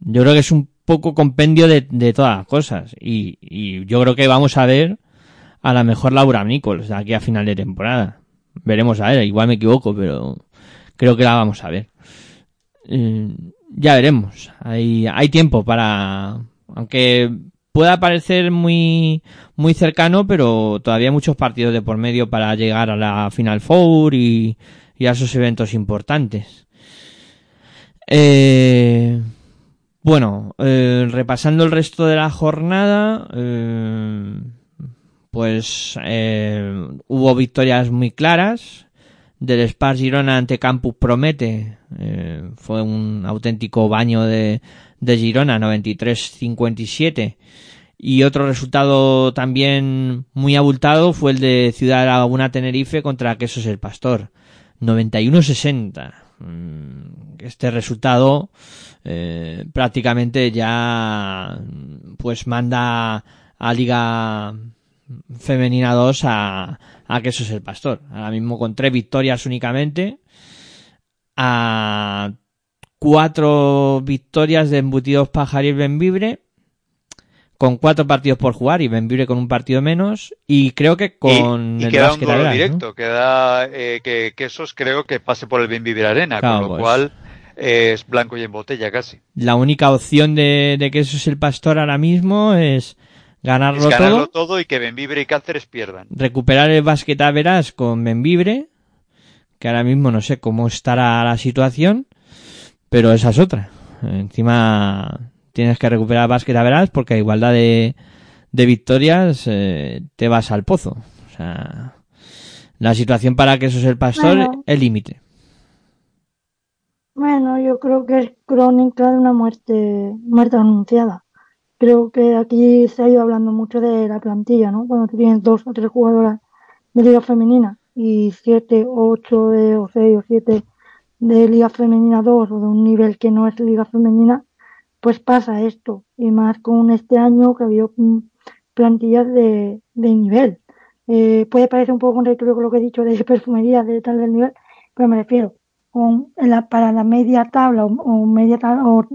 Yo creo que es un poco compendio de, de todas las cosas. Y, y, yo creo que vamos a ver a la mejor Laura Nichols de aquí a final de temporada. Veremos a ver, igual me equivoco, pero creo que la vamos a ver. Eh, ya veremos. Hay, hay tiempo para, aunque pueda parecer muy, muy cercano, pero todavía muchos partidos de por medio para llegar a la Final Four y, y a esos eventos importantes. Eh, bueno, eh, repasando el resto de la jornada, eh, pues eh, hubo victorias muy claras. Del Spars Girona ante Campus Promete fue un auténtico baño de, de Girona, 93-57. Y otro resultado también muy abultado fue el de Ciudad Laguna Tenerife contra Quesos el Pastor, 91-60. Mm, este resultado eh, prácticamente ya pues manda a Liga Femenina 2 a, a que eso es el pastor. Ahora mismo con tres victorias únicamente. A cuatro victorias de embutidos Pajar y Benvibre. Con cuatro partidos por jugar y Benvibre con un partido menos. Y creo que con y, queda un duelo directo. Queda eh, que, que esos creo que pase por el Benvibre Arena. con lo pues. cual es blanco y en botella casi. La única opción de, de que eso es el pastor ahora mismo es ganarlo, es ganarlo todo, todo. y que Benvibre y Cáceres pierdan. Recuperar el basqueta verás con Benvibre, que ahora mismo no sé cómo estará la situación, pero esa es otra. Encima tienes que recuperar basqueta verás porque a igualdad de, de victorias eh, te vas al pozo. O sea, la situación para que eso es el pastor bueno. es límite. Bueno, yo creo que es crónica de una muerte, muerte anunciada. Creo que aquí se ha ido hablando mucho de la plantilla, ¿no? Cuando tienes dos o tres jugadoras de Liga Femenina y siete, ocho de, o seis o siete de Liga Femenina 2 o de un nivel que no es Liga Femenina, pues pasa esto. Y más con este año que había plantillas de, de nivel. Eh, puede parecer un poco contradictorio con lo que he dicho de perfumería, de tal del nivel, pero me refiero, con para la media tabla o, media tabla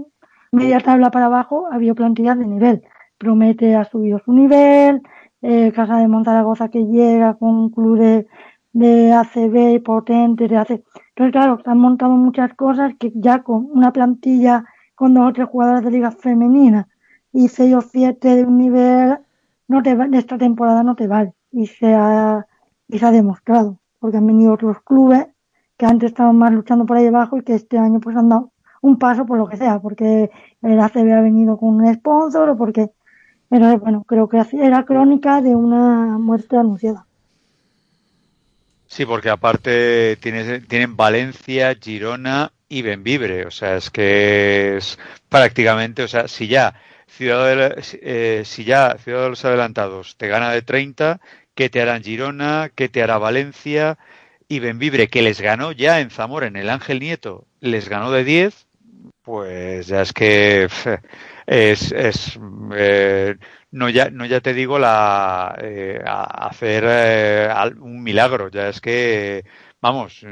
media tabla para abajo había plantillas de nivel. Promete ha subido su nivel, eh, Casa de Montaragoza que llega con un club de, de ACB potente, de AC. Entonces, claro, se han montado muchas cosas que ya con una plantilla con dos o tres jugadores de liga femenina y seis o siete de un nivel no te de esta temporada no te vale. Y se ha, y se ha demostrado, porque han venido otros clubes que antes estaban más luchando por ahí debajo y que este año pues han dado un paso por lo que sea, porque el ACB ha venido con un sponsor o porque Pero bueno, creo que era crónica de una muerte anunciada. Sí, porque aparte tienen Valencia, Girona y Benvibre. O sea, es que es prácticamente, o sea, si ya Ciudad de, eh, si ya Ciudad de los Adelantados te gana de 30, ¿qué te harán Girona? ¿Qué te hará Valencia? Y Benvibre, que les ganó ya en Zamora, en el Ángel Nieto, les ganó de 10, pues ya es que es, es eh, no ya no ya te digo la eh, hacer eh, un milagro. Ya es que vamos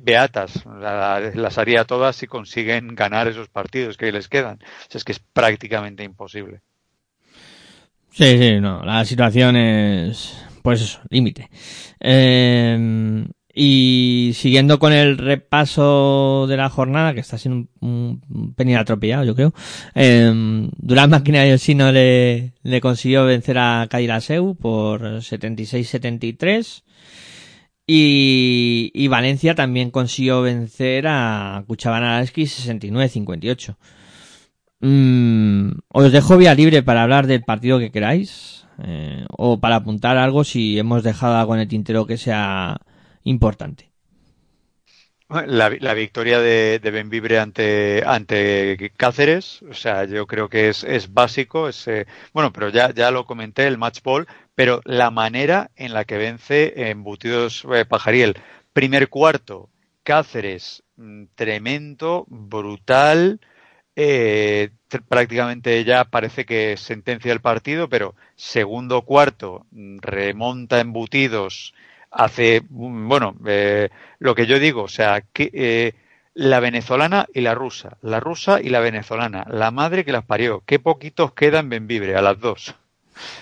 beatas las haría todas si consiguen ganar esos partidos que les quedan. Es que es prácticamente imposible. Sí sí no la situación es pues eso límite. Eh, y siguiendo con el repaso de la jornada, que está siendo un, un atropellado, yo creo, eh, Durán Máquina de Sino le, le consiguió vencer a Cadilaseu por 76-73. Y, y Valencia también consiguió vencer a Cuchabana 69-58. Mm, os dejo vía libre para hablar del partido que queráis. Eh, o para apuntar algo si hemos dejado algo en el tintero que sea importante. La, victoria de, de Benvibre ante, ante Cáceres, o sea, yo creo que es, es básico, es, eh, bueno, pero ya, ya lo comenté, el match ball, pero la manera en la que vence Embutidos eh, Pajariel. Primer cuarto, Cáceres, mm, tremendo, brutal, eh, prácticamente ya parece que sentencia el partido, pero segundo cuarto, mm, remonta Embutidos, hace, bueno, eh, lo que yo digo, o sea, que eh, la venezolana y la rusa, la rusa y la venezolana, la madre que las parió, qué poquitos quedan Benvibre a las dos.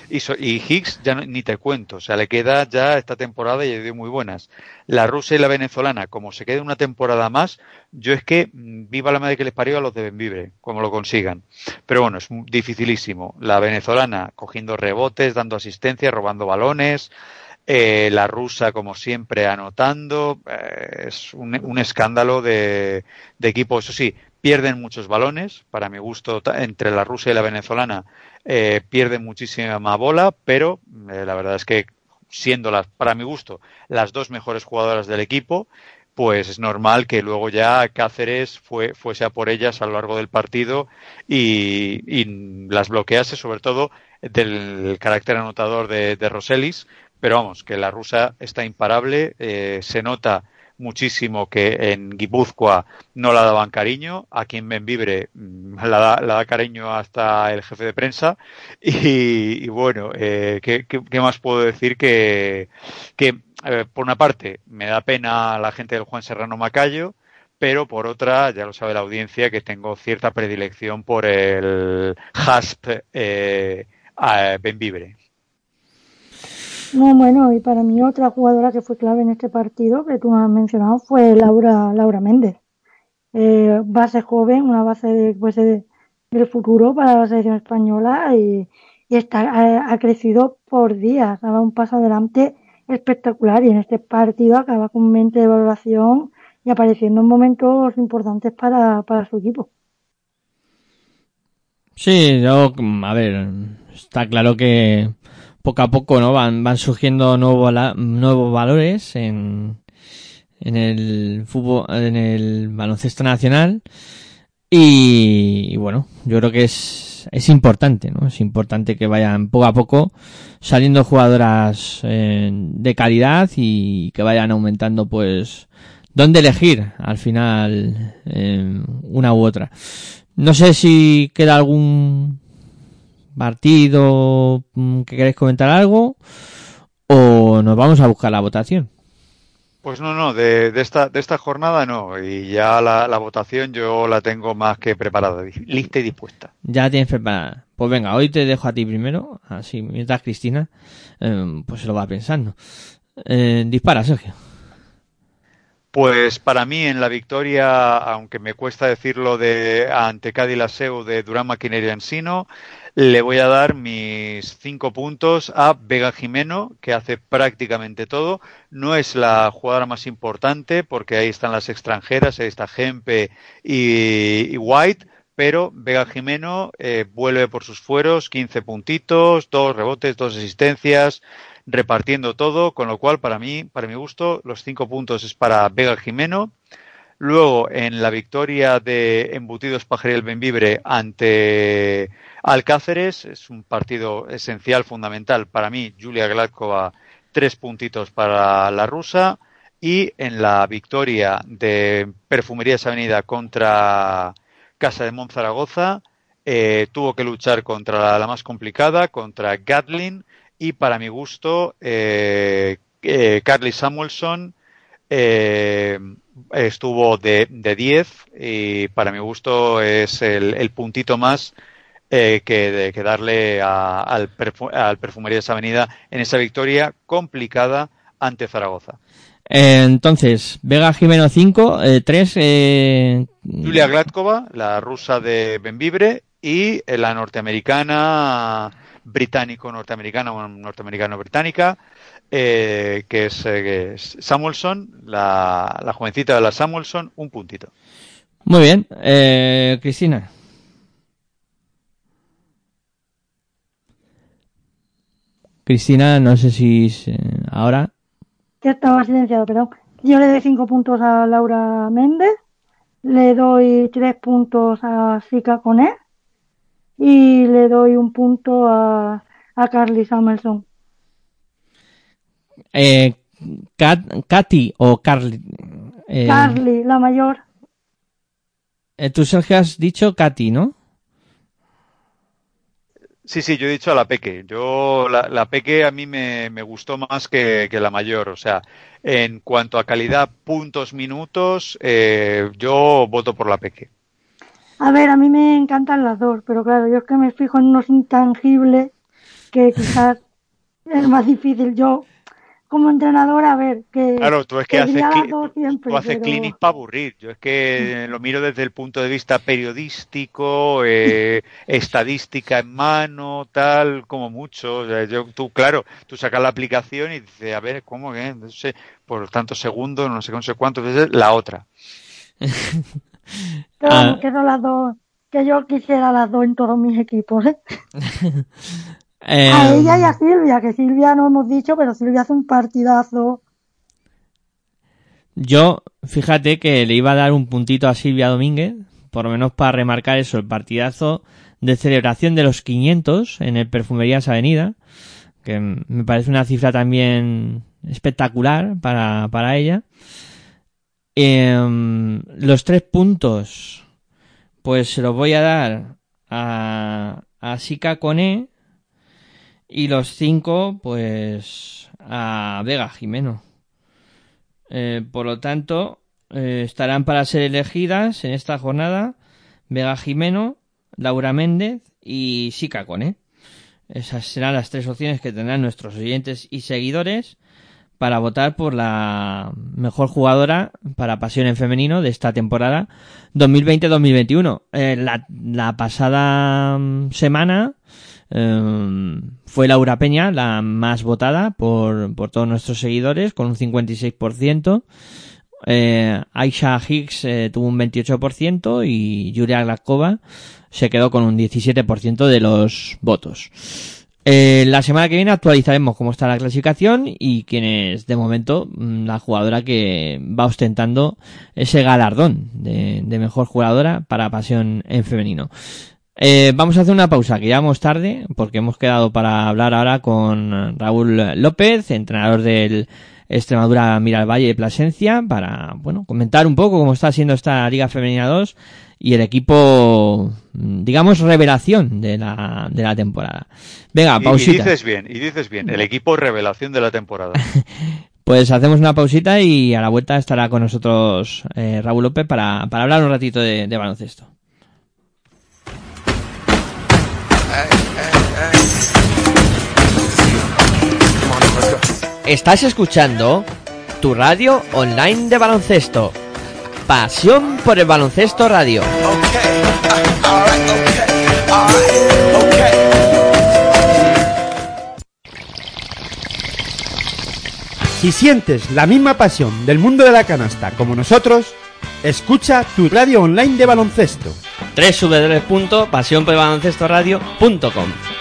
Y, y Higgs ya ni te cuento, o sea, le queda ya esta temporada y dio muy buenas. La rusa y la venezolana, como se quede una temporada más, yo es que mm, viva la madre que les parió a los de Benvibre, como lo consigan. Pero bueno, es dificilísimo. La venezolana cogiendo rebotes, dando asistencia, robando balones, eh, la rusa, como siempre, anotando. Eh, es un, escándalo de, equipo. Eso sí, pierden muchos balones. Para mi gusto, entre la rusa y la venezolana, eh, pierden muchísima bola, pero la verdad es que siendo las, para mi gusto, las dos mejores jugadoras del equipo, pues es normal que luego ya Cáceres fue, fuese a por ellas a lo largo del partido y, las bloquease, sobre todo del carácter anotador de, de Roselis, pero vamos, que la rusa está imparable, eh, se nota muchísimo que en Guipúzcoa no la daban cariño, aquí en Benvibre mm, la da, la da cariño hasta el jefe de prensa y, bueno, eh, ¿qué, más puedo decir que, que por una parte me da pena la gente del Juan Serrano Macayo, pero por otra, ya lo sabe la audiencia, que tengo cierta predilección por el HASP eh, Benvibre. No, bueno, y para mí otra jugadora que fue clave en este partido, que tú has mencionado, fue Laura, Laura Méndez. Eh, base joven, una base de, pues, del futuro para la selección española y, está, ha, crecido por días, ha dado un paso adelante espectacular y en este partido acaba con mente de valoración y apareciendo en momentos importantes para, para su equipo. Sí, yo, a ver, está claro que poco a poco no van, van surgiendo nuevos, nuevos valores en, en el fútbol, en el baloncesto nacional. Y, bueno, yo creo que es, es importante, ¿no? Es importante que vayan poco a poco saliendo jugadoras eh, de calidad y que vayan aumentando, pues, dónde elegir al final eh, una u otra. No sé si queda algún partido mm, que queréis comentar algo o nos vamos a buscar la votación. Pues no, no, de, esta, de esta jornada no. Y ya la, votación yo la tengo más que preparada, lista y dispuesta. Ya tienes preparada. Pues venga, hoy te dejo a ti primero, así mientras Cristina em, pues se lo va pensando. Eh, dispara, Sergio. Pues para mí en la victoria, aunque me cuesta decirlo de ante Cádiz Laseu de Durán Maquinaria Ensino, le voy a dar mis cinco puntos a Vega Jimeno, que hace prácticamente todo. No es la jugadora más importante, porque ahí están las extranjeras, ahí está Gempe y, White, pero Vega Jimeno eh, vuelve por sus fueros, 15 puntitos, dos rebotes, dos asistencias, repartiendo todo, con lo cual para mí, para mi gusto, los cinco puntos es para Vega Jimeno. Luego, en la victoria de Embutidos Pajariel Benvibre ante Alcáceres, es un partido esencial, fundamental para mí, Julia Gladkova, tres puntitos para la rusa. Y en la victoria de Perfumerías Avenida contra Casa de Monzaragoza, eh, tuvo que luchar contra la, más complicada, contra Gatlin, y para mi gusto, eh, eh Carly Samuelson eh, estuvo de, de 10 y para mi gusto es el, puntito más eh, que, de, que darle a, al, al Perfumerías Avenida en esa victoria complicada ante Zaragoza. Eh, entonces, Vega Jimeno 5, 3. Eh, Julia Gladkova, la rusa de Benvibre, y la norteamericana, británico-norteamericana o norteamericano-británica, eh, que, es, que, es, Samuelson, la, la, jovencita de la Samuelson, un puntito. Muy bien. Eh, Cristina. Cristina, no sé si ahora. Ya estaba silenciado, perdón. Yo le doy cinco puntos a Laura Méndez, le doy tres puntos a Sika Coné y le doy un punto a, a Carly Samuelson. Eh, Katy o Carly. Eh, Carly, la mayor. Eh, tú, Sergio, has dicho Katy, ¿no? Sí, sí, yo he dicho a la Peque. Yo, la, la Peque a mí me, gustó más que, que, la mayor. O sea, en cuanto a calidad, puntos, minutos, eh, yo voto por la Peque. A ver, a mí me encantan las dos, pero claro, yo es que me fijo en unos intangibles que quizás es más difícil. Yo como entrenador, a ver, que... Claro, tú es que haces, siempre, tú haces pero... clinic para aburrir. Yo es que lo miro desde el punto de vista periodístico, eh, estadística en mano, tal, como mucho. O sea, yo, tú, claro, tú sacas la aplicación y dices, a ver, ¿cómo que? No sé, por tantos segundos, no sé, no sé cuántos veces, la otra. Pero ah. que no las dos, que yo quisiera las dos en todos mis equipos, ¿eh? Eh, a ella y a Silvia, que Silvia no hemos dicho, pero Silvia hace un partidazo. Yo, fíjate que le iba a dar un puntito a Silvia Domínguez, por lo menos para remarcar eso, el partidazo de celebración de los 500 en el Perfumerías Avenida, que me parece una cifra también espectacular para, para ella. Eh, los tres puntos, pues se los voy a dar a, a Sika Cone, y los cinco, pues, a Vega Jimeno. Eh, por lo tanto, eh, estarán para ser elegidas en esta jornada Vega Jimeno, Laura Méndez y Sica Cone. Esas serán las tres opciones que tendrán nuestros oyentes y seguidores para votar por la mejor jugadora para Pasión en Femenino de esta temporada 2020-2021. Eh, la, la pasada mm, semana eh, fue Laura Peña la más votada por, por todos nuestros seguidores con un 56%. Eh, Aisha Hicks eh, tuvo un 28% y Yuria Gladkova se quedó con un 17% de los votos. Eh, la semana que viene actualizaremos cómo está la clasificación y quién es de momento mm, la jugadora que va ostentando ese galardón de, de mejor jugadora para pasión en femenino. Eh, vamos a hacer una pausa, que ya vamos tarde, porque hemos quedado para hablar ahora con Raúl López, entrenador del Extremadura Valle de Plasencia, para, bueno, comentar un poco cómo está siendo esta Liga Femenina 2 y el equipo, digamos, revelación de la, de la temporada. Venga, pausita. Y, dices bien, y dices bien, el equipo revelación de la temporada. pues hacemos una pausita y a la vuelta estará con nosotros eh, Raúl López para, para hablar un ratito de, de baloncesto. Estás escuchando tu radio online de baloncesto. Pasión por el baloncesto radio. Si sientes la misma pasión del mundo de la canasta como nosotros, escucha tu radio online de baloncesto. www.pasionporbaloncestoradio.com It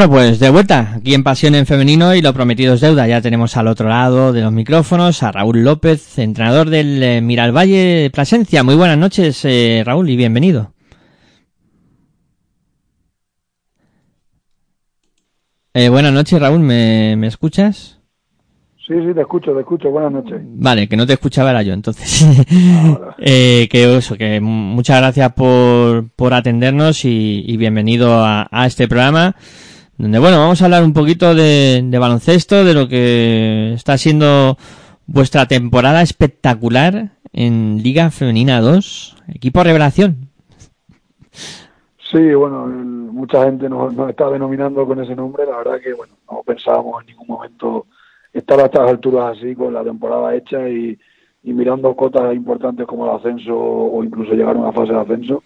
Bueno, pues de vuelta aquí en Pasión en Femenino y lo prometido es deuda. Ya tenemos al otro lado de los micrófonos a Raúl López, entrenador del eh, Miralvalle Plasencia. Muy buenas noches, eh, Raúl, y bienvenido. Eh, buenas noches, Raúl, ¿me, me escuchas? Sí, sí, te escucho, te escucho. Buenas noches. Vale, que no te escuchaba era yo, entonces. eh, que eso, que muchas gracias por, por atendernos y, y bienvenido a, a este programa, donde, bueno, vamos a hablar un poquito de, baloncesto, de lo que está siendo vuestra temporada espectacular en Liga Femenina 2, equipo revelación. Sí, bueno, mucha gente nos, nos está denominando con ese nombre. La verdad que, bueno, no pensábamos en ningún momento estar a estas alturas así, con la temporada hecha y mirando cotas importantes como el ascenso o incluso llegar a una fase de ascenso.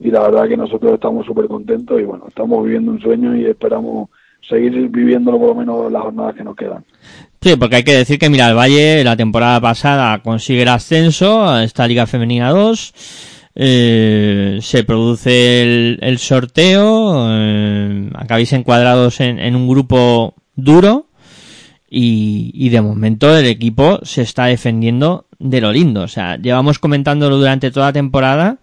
Y la verdad que nosotros estamos súper contentos y, bueno, estamos viviendo un sueño y esperamos seguir viviéndolo por lo menos las jornadas que nos quedan. Sí, porque hay que decir que mira, el Valle la temporada pasada consigue el ascenso a esta Liga Femenina 2. eh, se produce el, sorteo. eh, acabáis encuadrados en, un grupo duro. Y de momento el equipo se está defendiendo de lo lindo. O sea, llevamos comentándolo durante toda la temporada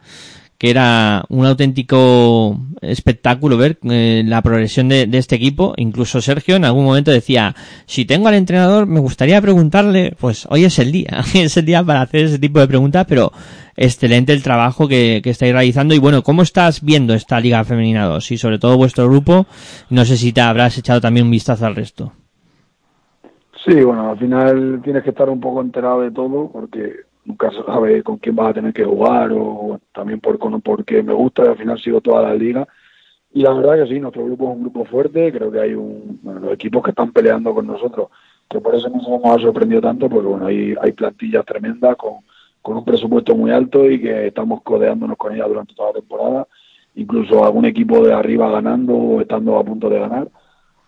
que era un auténtico espectáculo ver eh, la progresión de, este equipo. Incluso Sergio en algún momento decía, si tengo al entrenador me gustaría preguntarle, pues hoy es el día, es el día para hacer ese tipo de preguntas, pero excelente el trabajo que, que estáis realizando. Y bueno, ¿cómo estás viendo esta Liga Femenina 2? Y sobre todo vuestro grupo, no sé si te habrás echado también un vistazo al resto. Sí, bueno, al final tienes que estar un poco enterado de todo porque nunca se sabe con quién vas a tener que jugar o también por porque me gusta y al final sigo toda la liga y la verdad que sí, nuestro grupo es un grupo fuerte, creo que hay un, bueno, los equipos que están peleando con nosotros, que por eso nos hemos sorprendido tanto, porque bueno, hay, hay plantillas tremendas con, con un presupuesto muy alto y que estamos codeándonos con ellas durante toda la temporada, incluso algún equipo de arriba ganando o estando a punto de ganar.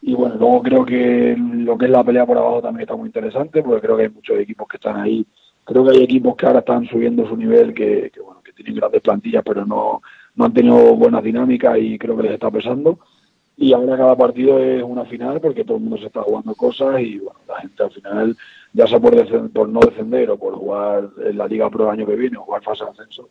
Y bueno, luego creo que lo que es la pelea por abajo también está muy interesante, porque creo que hay muchos equipos que están ahí. Creo que hay equipos que ahora están subiendo su nivel, que, que, bueno, que tienen grandes plantillas, pero no, no han tenido buenas dinámicas y creo que les está pesando. Y ahora cada partido es una final porque todo el mundo se está jugando cosas y bueno, la gente al final, ya sea por, no descender o por jugar en la Liga Pro el año que viene o jugar fase de ascenso,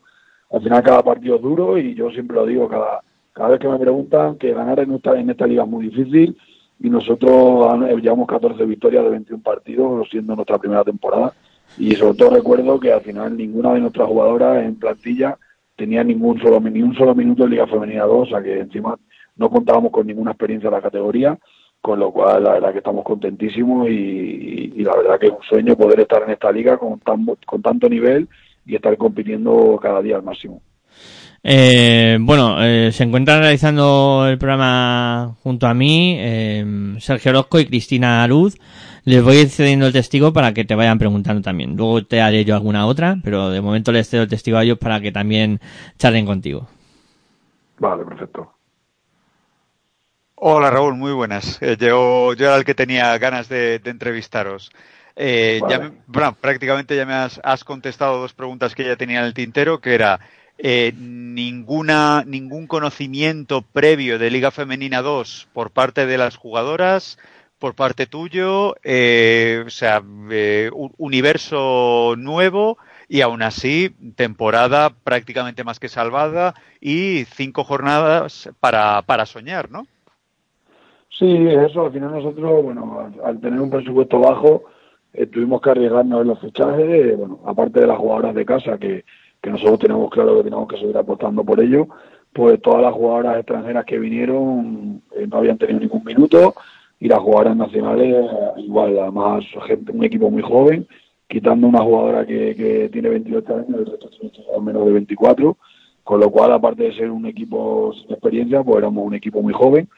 al final cada partido es duro y yo siempre lo digo, cada, cada vez que me preguntan que ganar en esta, en esta liga es muy difícil y nosotros llevamos 14 victorias de 21 partidos, siendo nuestra primera temporada. Y sobre todo recuerdo que al final ninguna de nuestras jugadoras en plantilla tenía ningún solo, ni un solo minuto en Liga Femenina 2, o sea que encima no contábamos con ninguna experiencia en la categoría. con lo cual la verdad que estamos contentísimos y, la verdad que es un sueño poder estar en esta liga con, tan, con tanto nivel y estar compitiendo cada día al máximo. Eh, bueno, eh, se encuentran realizando el programa junto a mí eh, Sergio Orozco y Cristina Luz. Les voy a ir cediendo el testigo para que te vayan preguntando también. Luego te haré yo alguna otra, pero de momento les cedo el testigo a ellos para que también charlen contigo. Vale, perfecto. Hola Raúl, muy buenas. Eh, yo, yo era el que tenía ganas de, de entrevistaros. Eh, Vale. ya me- bueno, prácticamente ya me has, has contestado dos preguntas que ya tenía en el tintero, que era eh, ninguna, ningún conocimiento previo de Liga Femenina 2 por parte de las jugadoras, por parte tuyo, eh, o sea, eh, un universo nuevo y aún así temporada prácticamente más que salvada y cinco jornadas para, para soñar, ¿no? Sí, eso, al final nosotros, bueno, al, tener un presupuesto bajo, eh, tuvimos que arriesgarnos en los fichajes, eh, bueno, aparte de las jugadoras de casa, que, que nosotros teníamos claro que teníamos que seguir apostando por ello, pues todas las jugadoras extranjeras que vinieron no habían tenido ningún minuto y las jugadoras nacionales eh, igual, además gente, un equipo muy joven, quitando una jugadora que, que tiene 28 años, el resto tiene menos de 24, con lo cual aparte de ser un equipo sin experiencia, pues éramos un equipo muy joven.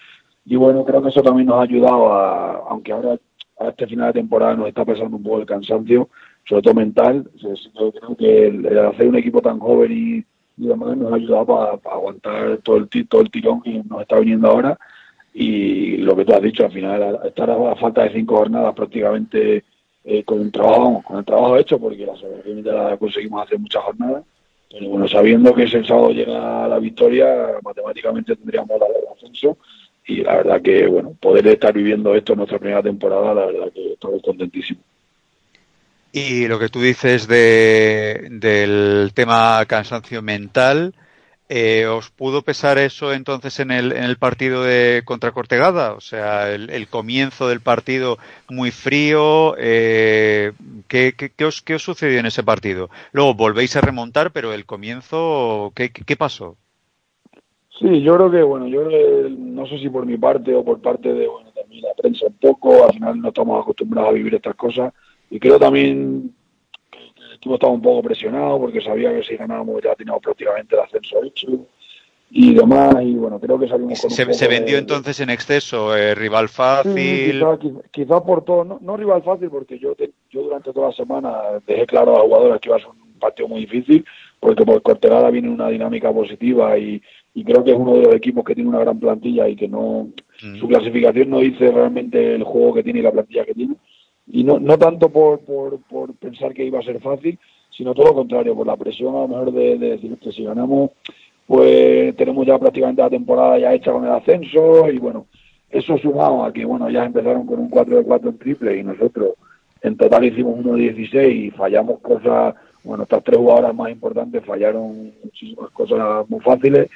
Y bueno, creo que eso también nos ha ayudado a, aunque ahora a este final de temporada nos está pesando un poco el cansancio, sobre todo mental, o sea, sí que creo que el, el hacer un equipo tan joven y, y demás nos ha ayudado para aguantar todo el, todo el tirón que nos está viniendo ahora y lo que tú has dicho, al final estar a, falta de cinco jornadas prácticamente eh, con el trabajo, con el trabajo hecho, porque la salvación la conseguimos hacer muchas jornadas, pero bueno, sabiendo que el sábado llega la victoria, matemáticamente tendríamos la del ascenso y la verdad que, bueno, poder estar viviendo esto en nuestra primera temporada, la verdad que estamos contentísimos. Y lo que tú dices de, del tema cansancio mental, eh, ¿os pudo pesar eso entonces en el, en el partido de contra Cortegada? O sea, el, el comienzo del partido muy frío, eh, ¿qué, qué, os, ¿qué os sucedió en ese partido? Luego volvéis a remontar, pero el comienzo, ¿qué, qué, pasó? Sí, yo creo que, bueno, yo no sé si por mi parte o por parte de, bueno, también la prensa un poco, al final no estamos acostumbrados a vivir estas cosas y creo también estaba un poco presionado porque sabía que si ganábamos ya teníamos prácticamente el ascenso hecho y demás y bueno, creo que salimos con un Se, poco se vendió de- entonces en exceso, eh, rival fácil. Sí, quizá, quizá- quizá por todo, no, no rival fácil, porque yo te- yo durante toda la semana dejé claro a las jugadoras que iba a ser un partido muy difícil, porque por Cortegada viene una dinámica positiva y, y creo que es uno de los equipos que tiene una gran plantilla y que no Mm. su clasificación no dice realmente el juego que tiene y la plantilla que tiene. Y no, no tanto por, por, por pensar que iba a ser fácil, sino todo lo contrario, por la presión a lo mejor de, de decir que si ganamos, pues tenemos ya prácticamente la temporada ya hecha con el ascenso y bueno, eso sumado a que bueno ya empezaron con un 4 de 4 en triple y nosotros en total hicimos 1-16 y fallamos cosas, bueno, estas tres jugadoras más importantes fallaron muchísimas cosas muy fáciles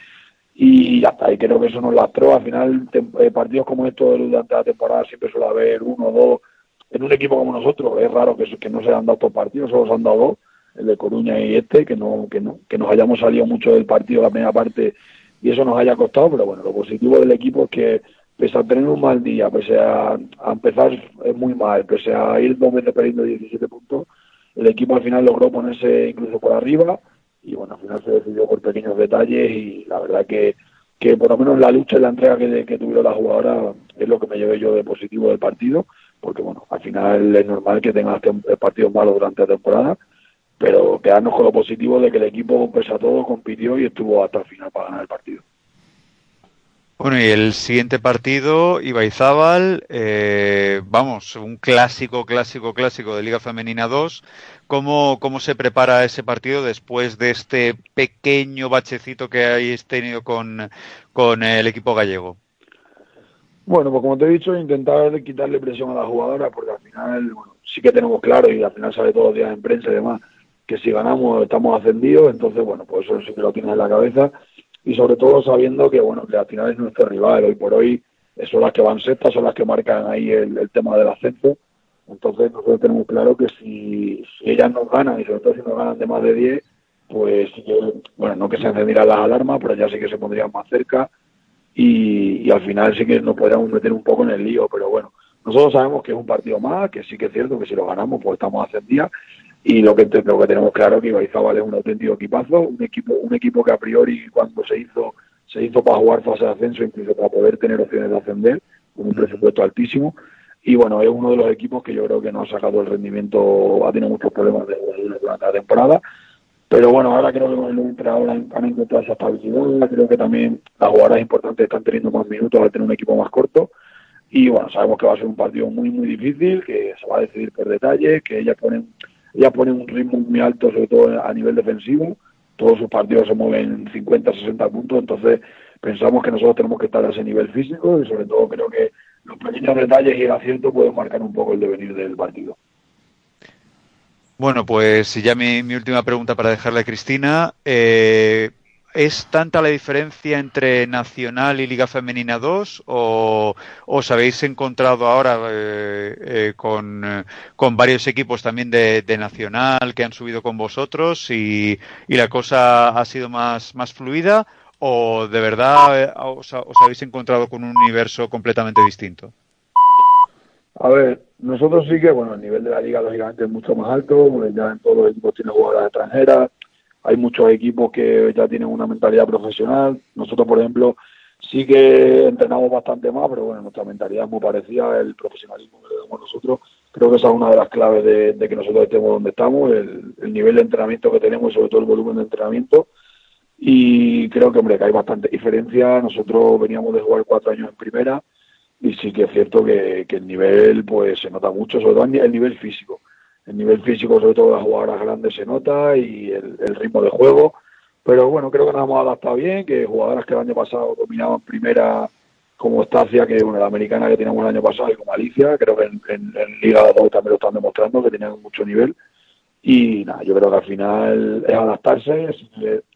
y está, y creo que eso nos lastró. Al final, eh, partidos como estos durante la temporada siempre suele haber uno o dos. En un equipo como nosotros es raro que, que no se han dado estos partidos, solo se han dado dos, el de Coruña y este, que no, que no, que nos hayamos salido mucho del partido la primera parte y eso nos haya costado, pero bueno, lo positivo del equipo es que pese a tener un mal día, pese a, empezar muy mal, pese a ir dos veces perdiendo 17 puntos, el equipo al final logró ponerse incluso por arriba y bueno, al final se decidió por pequeños detalles y la verdad que, que por lo menos la lucha y la entrega que, que tuvieron las jugadoras es lo que me llevé yo de positivo del partido, porque bueno, al final es normal que tengas tem- partidos malos durante la temporada, pero quedarnos con lo positivo de que el equipo, pese todo, compitió y estuvo hasta el final para ganar el partido. Bueno, y el siguiente partido, Ibaizábal, eh, vamos, un clásico, clásico, clásico de Liga Femenina 2. ¿Cómo, ¿Cómo se prepara ese partido después de este pequeño bachecito que hayáis tenido con, con el equipo gallego? Bueno, pues como te he dicho, intentar quitarle presión a la jugadora, porque al final, bueno, sí que tenemos claro y al final sale todos los días en prensa y demás, que si ganamos estamos ascendidos, entonces, bueno, pues eso sí que lo tienes en la cabeza. Y sobre todo sabiendo que, bueno, que al final es nuestro rival, hoy por hoy eh, son las que van sextas, son las que marcan ahí el, tema del ascenso, entonces nosotros tenemos claro que si, ellas nos ganan y sobre todo si nos ganan de más de 10, pues que, bueno, no que se encendirán las alarmas, pero ya sí que se pondrían más cerca y, y al final sí que nos podríamos meter un poco en el lío, pero bueno, nosotros sabemos que es un partido más, que sí que es cierto que si lo ganamos pues estamos ascendidos y lo que, lo que tenemos claro es que Ibaizábal es un auténtico equipazo, un equipo, un equipo que a priori cuando se hizo, se hizo para jugar fase de ascenso, incluso para poder tener opciones de ascender, con un presupuesto altísimo, y bueno, es uno de los equipos que yo creo que no ha sacado el rendimiento, ha tenido muchos problemas de, durante la temporada, pero bueno, ahora creo que con el entrenador han, han encontrado esa estabilidad, creo que también las jugadoras importantes están teniendo más minutos al tener un equipo más corto, y bueno, sabemos que va a ser un partido muy, muy difícil, que se va a decidir por detalle, que ellas ponen ella pone un ritmo muy alto, sobre todo a nivel defensivo. Todos sus partidos se mueven 50, 60 puntos, entonces pensamos que nosotros tenemos que estar a ese nivel físico y sobre todo creo que los pequeños detalles y el acierto pueden marcar un poco el devenir del partido. Bueno, pues ya mi, mi última pregunta para dejarle a Cristina. Eh, ¿Es tanta la diferencia entre Nacional y Liga Femenina 2 o os habéis encontrado ahora eh, eh, con, eh, con, varios equipos también de, Nacional que han subido con vosotros y, y la cosa ha sido más, más, fluida o de verdad eh, os, os habéis encontrado con un universo completamente distinto? A ver, nosotros sí que, bueno, el nivel de la liga lógicamente es mucho más alto, ya en todos los equipos tienen jugadoras extranjeras, hay muchos equipos que ya tienen una mentalidad profesional. Nosotros, por ejemplo, sí que entrenamos bastante más, pero bueno, nuestra mentalidad es muy parecida, el profesionalismo que le damos nosotros. Creo que esa es una de las claves de, de que nosotros estemos donde estamos, el, el, nivel de entrenamiento que tenemos y sobre todo el volumen de entrenamiento. Y creo que, hombre, que hay bastante diferencia. Nosotros veníamos de jugar cuatro años en primera y sí que es cierto que, que el nivel pues se nota mucho, sobre todo el nivel físico el nivel físico, sobre todo de las jugadoras grandes, se nota y el, ritmo de juego. Pero bueno, creo que nos hemos adaptado bien, que jugadoras que el año pasado dominaban primera, como Estacia, que bueno, la americana que teníamos el año pasado, y como Alicia, creo que en, Liga 2 también lo están demostrando, que tenían mucho nivel. Y nada, yo creo que al final es adaptarse.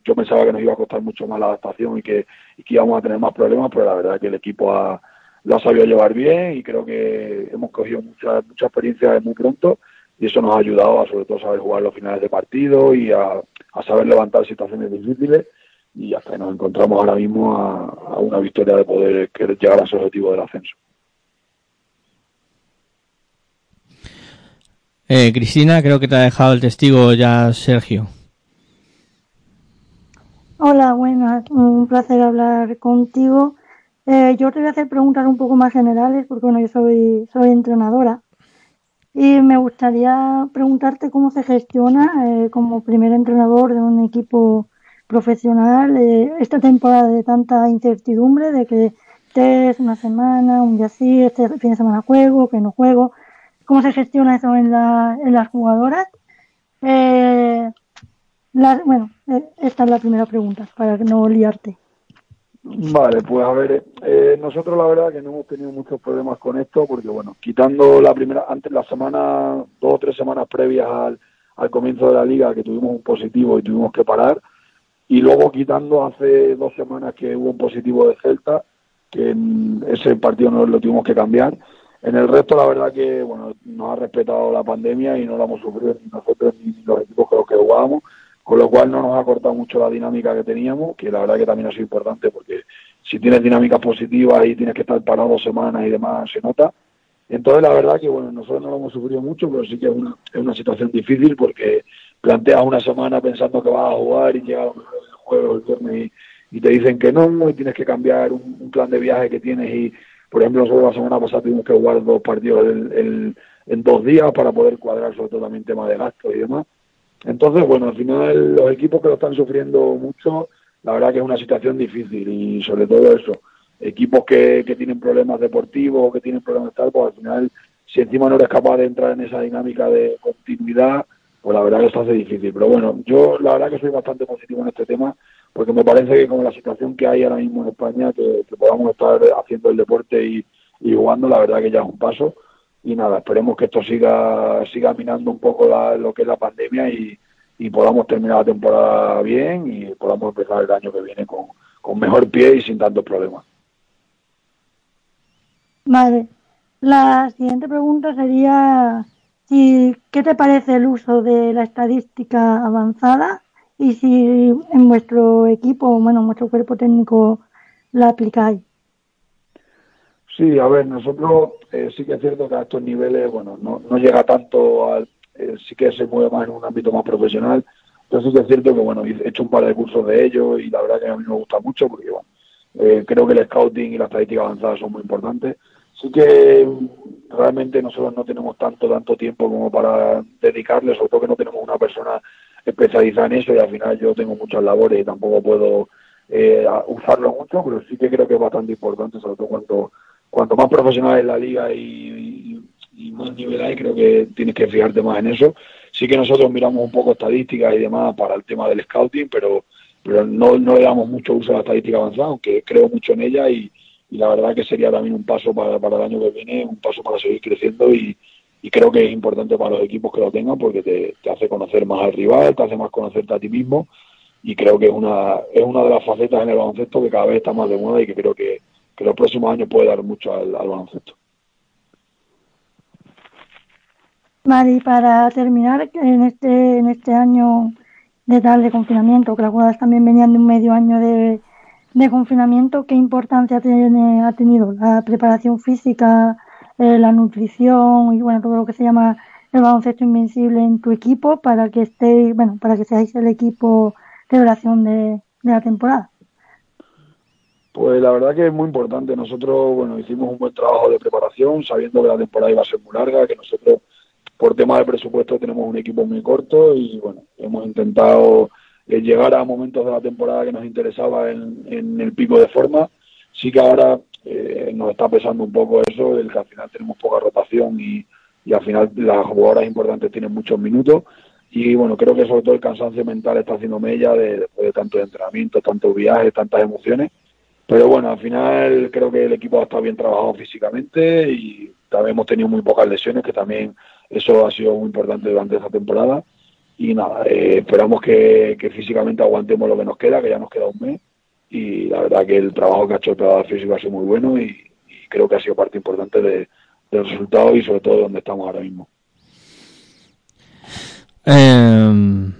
Yo pensaba que nos iba a costar mucho más la adaptación y que, y que íbamos a tener más problemas, pero la verdad es que el equipo ha, lo ha sabido llevar bien y creo que hemos cogido mucha, mucha experiencia muy pronto y eso nos ha ayudado a sobre todo saber jugar los finales de partido y a, a saber levantar situaciones difíciles y hasta que nos encontramos ahora mismo a, a una victoria de poder llegar a ese objetivo del ascenso. Eh, Cristina, creo que te ha dejado el testigo ya Sergio. Hola, buenas, un placer hablar contigo. Eh, yo te voy a hacer preguntas un poco más generales porque bueno, yo soy, soy entrenadora y me gustaría preguntarte cómo se gestiona eh, como primer entrenador de un equipo profesional eh, esta temporada de tanta incertidumbre, de que estés una semana, un día sí, este fin de semana juego, que no juego. ¿Cómo se gestiona eso en, la, en las jugadoras? La, bueno, esta es la primera pregunta, para no liarte. Vale, pues a ver, eh, nosotros la verdad que no hemos tenido muchos problemas con esto porque, bueno, quitando la primera, antes la semana, dos o tres semanas previas al, al comienzo de la liga que tuvimos un positivo y tuvimos que parar, y luego quitando hace dos semanas que hubo un positivo de Celta, que en ese partido no lo tuvimos que cambiar. En el resto, la verdad que, bueno, nos ha respetado la pandemia y no la hemos sufrido ni nosotros ni los equipos con los que jugábamos con lo cual no nos ha cortado mucho la dinámica que teníamos, que la verdad que también ha sido importante porque si tienes dinámicas positivas y tienes que estar parado dos semanas y demás, se nota. Entonces la verdad que bueno, nosotros no lo hemos sufrido mucho, pero sí que es una, es una situación difícil porque planteas una semana pensando que vas a jugar y llega el juego el viernes y, te dicen que no y tienes que cambiar un, un, plan de viaje que tienes y por ejemplo nosotros la semana pasada tuvimos que jugar dos partidos el, el, en dos días para poder cuadrar sobre todo también tema de gastos y demás entonces, bueno, al final los equipos que lo están sufriendo mucho, la verdad que es una situación difícil y sobre todo eso, equipos que, que tienen problemas deportivos, que tienen problemas tal, pues al final, si encima no eres capaz de entrar en esa dinámica de continuidad, pues la verdad que esto hace difícil. Pero bueno, yo la verdad que soy bastante positivo en este tema, porque me parece que con la situación que hay ahora mismo en España, que, que podamos estar haciendo el deporte y, y jugando, la verdad que ya es un paso y nada, esperemos que esto siga siga minando un poco lo que es la pandemia y, y, podamos terminar la temporada bien y podamos empezar el año que viene con, con mejor pie y sin tantos problemas. Vale. La siguiente pregunta sería si qué te parece el uso de la estadística avanzada y si en vuestro equipo, bueno, en vuestro cuerpo técnico la aplicáis. Sí, a ver, nosotros eh, sí que es cierto que a estos niveles, bueno, no, no llega tanto al, eh, sí que se mueve más en un ámbito más profesional, pero sí que es cierto que, bueno, he hecho un par de cursos de ellos y la verdad que a mí me gusta mucho porque, bueno, eh, creo que el scouting y la estadística avanzada son muy importantes. Sí que realmente nosotros no tenemos tanto, tanto tiempo como para dedicarle, sobre todo que no tenemos una persona especializada en eso y al final yo tengo muchas labores y tampoco puedo eh, usarlo mucho, pero sí que creo que es bastante importante, sobre todo cuanto, cuanto más profesional es la liga y, más nivel hay, creo que tienes que fijarte más en eso. Sí que nosotros miramos un poco estadísticas y demás para el tema del scouting, pero, pero no, no le damos mucho uso a la estadística avanzada, aunque creo mucho en ella y, y la verdad que sería también un paso para, para el año que viene, un paso para seguir creciendo y, y creo que es importante para los equipos que lo tengan porque te, te hace conocer más al rival, te hace más conocerte a ti mismo y creo que es una, es una de las facetas en el baloncesto que cada vez está más de moda y que creo que, que los próximos años puede dar mucho al, al baloncesto. Y para terminar, en este, en este año de tal de confinamiento, que las jugadoras también venían de un medio año de, de confinamiento, ¿qué importancia tiene, ha tenido la preparación física, eh, la nutrición y bueno, todo lo que se llama el baloncesto invencible en tu equipo para que estéis, bueno, para que seáis el equipo de duración de, de la temporada? Pues la verdad que es muy importante. Nosotros, bueno, hicimos un buen trabajo de preparación, sabiendo que la temporada iba a ser muy larga, que nosotros, por tema de presupuesto, tenemos un equipo muy corto y, bueno, hemos intentado eh, llegar a momentos de la temporada que nos interesaba en, en el pico de forma. Sí que ahora eh, nos está pesando un poco eso, el que al final tenemos poca rotación y, y al final las jugadoras importantes tienen muchos minutos. Y bueno, creo que sobre todo el cansancio mental está haciendo mella de, después de tantos entrenamientos, tantos viajes, tantas emociones. Pero bueno, al final creo que el equipo ha estado bien trabajado físicamente y también hemos tenido muy pocas lesiones, que también eso ha sido muy importante durante esta temporada. Y nada, eh, esperamos que, físicamente aguantemos lo que nos queda, que ya nos queda un mes. Y la verdad que el trabajo que ha hecho el preparador físico ha sido muy bueno y, creo que ha sido parte importante de, del resultado y sobre todo de donde estamos ahora mismo. Eh,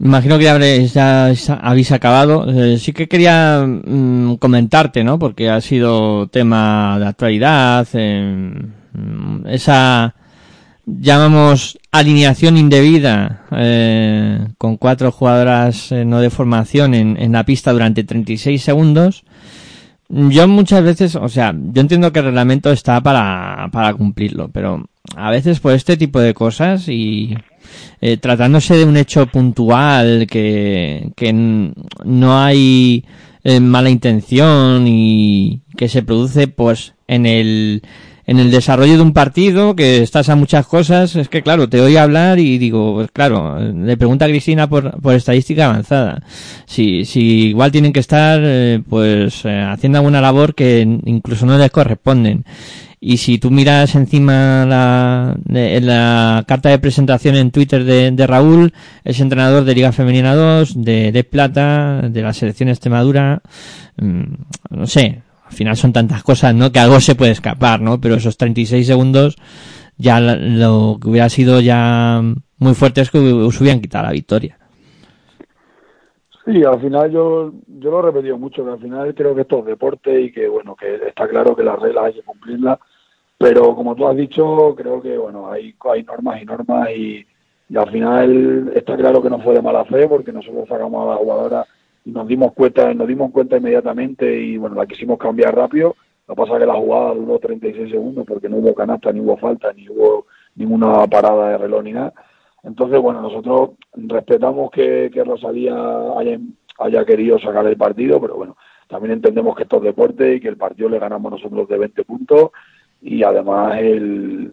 imagino que ya habréis, ya habéis acabado. Eh, sí que quería mm, comentarte, ¿no? Porque ha sido tema de actualidad. mm, esa, llamamos alineación indebida eh, con cuatro jugadoras eh, no de formación en, en la pista durante 36 segundos. Yo muchas veces, o sea, yo entiendo que el reglamento está para, para cumplirlo, pero a veces por este tipo de cosas y eh, tratándose de un hecho puntual que, que no hay eh, mala intención y que se produce pues en el en el desarrollo de un partido que estás a muchas cosas es que claro te oigo hablar y digo pues claro le pregunta a Cristina por, por estadística avanzada. Si si igual tienen que estar eh, pues eh, haciendo alguna labor que incluso no les corresponden y si tú miras encima la, la carta de presentación en Twitter de, de Raúl, es entrenador de Liga Femenina 2, de, de Plata, de la selección Extremadura, mm, no sé, al final son tantas cosas, ¿no? Que algo se puede escapar, ¿no? Pero esos 36 segundos, ya lo que hubiera sido ya muy fuerte es que os hubieran quitado la victoria. Sí, al final yo, yo lo he repetido mucho, que al final creo que esto es deporte y que bueno, que está claro que las reglas hay que cumplirlas, pero como tú has dicho, creo que bueno, hay, hay normas y normas y, y al final está claro que no fue de mala fe porque nosotros sacamos a la jugadora y nos dimos cuenta, nos dimos cuenta inmediatamente y bueno, la quisimos cambiar rápido. Lo que pasa es que la jugada duró 36 segundos porque no hubo canasta, ni hubo falta, ni hubo ninguna parada de reloj ni nada. Entonces, bueno, nosotros respetamos que, Rosalía haya, querido sacar el partido, pero bueno, también entendemos que esto es deporte y que el partido le ganamos nosotros de 20 puntos y además el,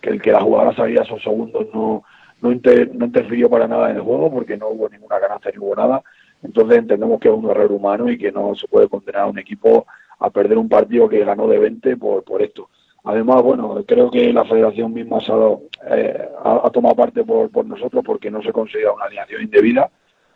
que el que la jugadora sabía esos segundos no, no, inter- no interfirió para nada en el juego porque no hubo ninguna canasta ni hubo nada. Entonces entendemos que es un error humano y que no se puede condenar a un equipo a perder un partido que ganó de 20 por, por esto. Además, bueno, creo que la federación misma ha, dado, eh, ha, tomado parte por, nosotros porque no se considera una alineación indebida.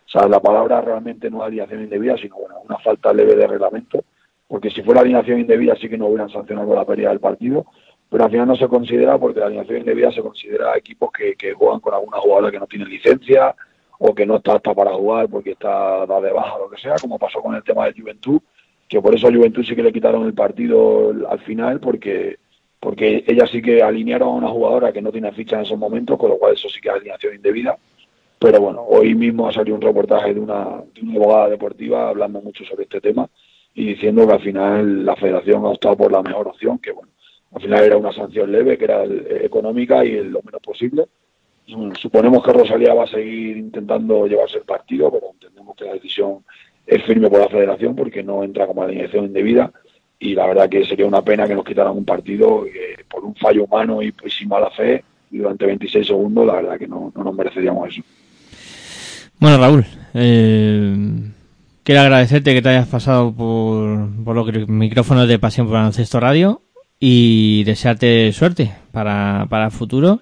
O sea, la palabra realmente no es alineación indebida, sino bueno, una falta leve de reglamento. Porque si fuera alineación indebida sí que no hubieran sancionado la pérdida del partido. Pero al final no se considera porque la alineación indebida se considera equipos que, juegan con alguna jugadora que no tiene licencia o que no está apta para jugar porque está dada de baja o lo que sea, como pasó con el tema del Juventud. que por eso a Juventud sí que le quitaron el partido al final, porque porque ellas sí que alinearon a una jugadora que no tiene ficha en esos momentos, con lo cual eso sí que es alineación indebida. Pero bueno, hoy mismo ha salido un reportaje de una, de una abogada deportiva hablando mucho sobre este tema y diciendo que al final la federación ha optado por la mejor opción, que bueno, al final era una sanción leve, que era el- económica y lo menos posible. Suponemos que Rosalía va a seguir intentando llevarse el partido, pero entendemos que la decisión es firme por la federación porque no entra como alineación indebida y la verdad que sería una pena que nos quitaran un partido que por un fallo humano y, y sin mala fe y durante 26 segundos, la verdad que no, no nos mereceríamos eso. Bueno, Raúl, eh, quiero agradecerte que te hayas pasado por, por los micrófonos de Pasión por Baloncesto Radio y desearte suerte para, para el futuro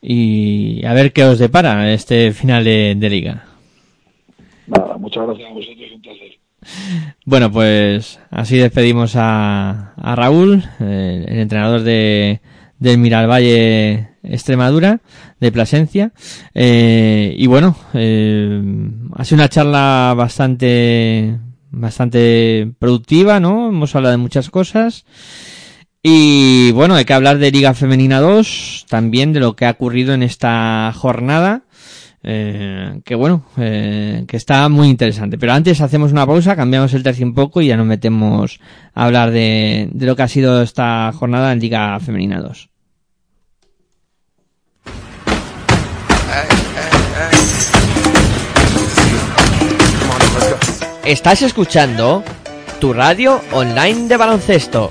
y a ver qué os depara este final de, de liga. Nada, muchas gracias a vosotros, un placer. Bueno, pues así despedimos a, a Raúl, el entrenador de, del Miralvalle Extremadura, de Plasencia. Eh, y bueno, eh, ha sido una charla bastante, bastante productiva, ¿no? Hemos hablado de muchas cosas. Y bueno, hay que hablar de Liga Femenina 2, también de lo que ha ocurrido en esta jornada. Eh, que bueno, eh, que está muy interesante. Pero antes hacemos una pausa, cambiamos el tercio un poco y ya nos metemos a hablar de, de lo que ha sido esta jornada en Liga Femenina 2. Estás escuchando tu radio online de baloncesto.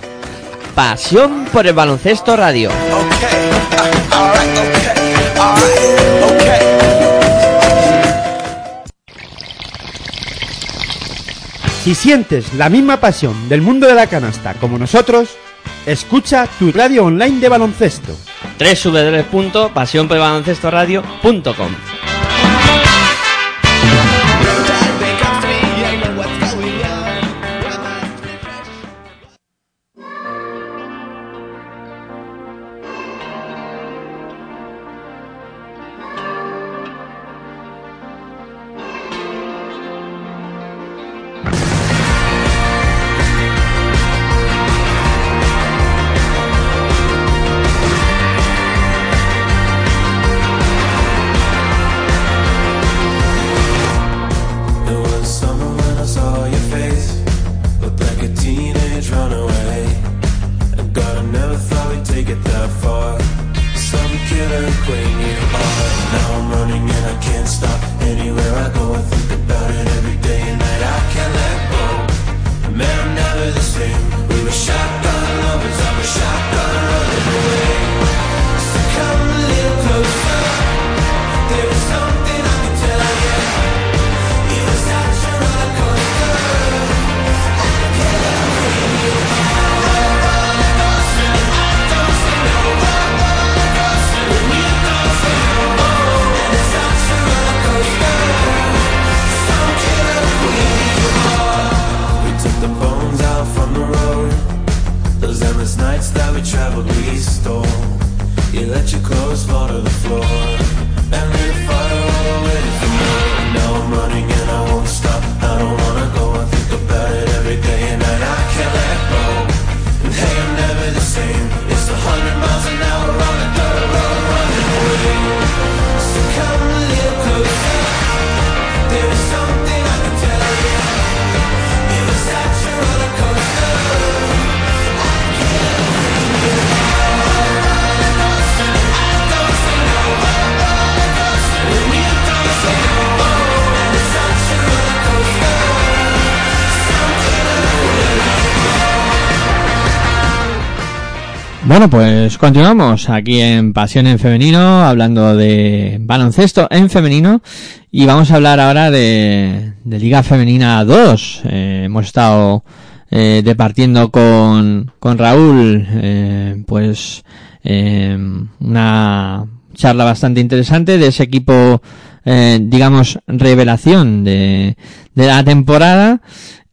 Pasión por el baloncesto radio. Si sientes la misma pasión del mundo de la canasta como nosotros, escucha tu radio online de baloncesto. www.pasionporbaloncestoradio.com Bueno, pues continuamos aquí en Pasión en Femenino, hablando de baloncesto en femenino y vamos a hablar ahora de, Liga Femenina 2. Eh, hemos estado eh, departiendo con, con Raúl, eh, pues eh, una charla bastante interesante de ese equipo, eh, digamos, revelación de, de la temporada.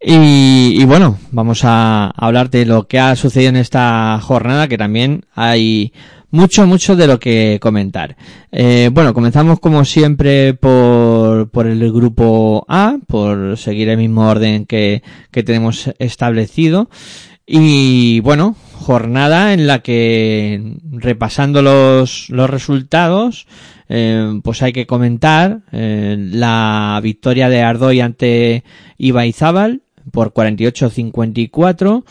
Y, y bueno, vamos a hablar de lo que ha sucedido en esta jornada, que también hay mucho, mucho de lo que comentar. Eh, bueno, comenzamos como siempre por por, el grupo A, por seguir el mismo orden que, que tenemos establecido. Y bueno, jornada en la que repasando los, los resultados, eh, pues hay que comentar eh, la victoria de Ardoy ante Ibaizábal por 48-54.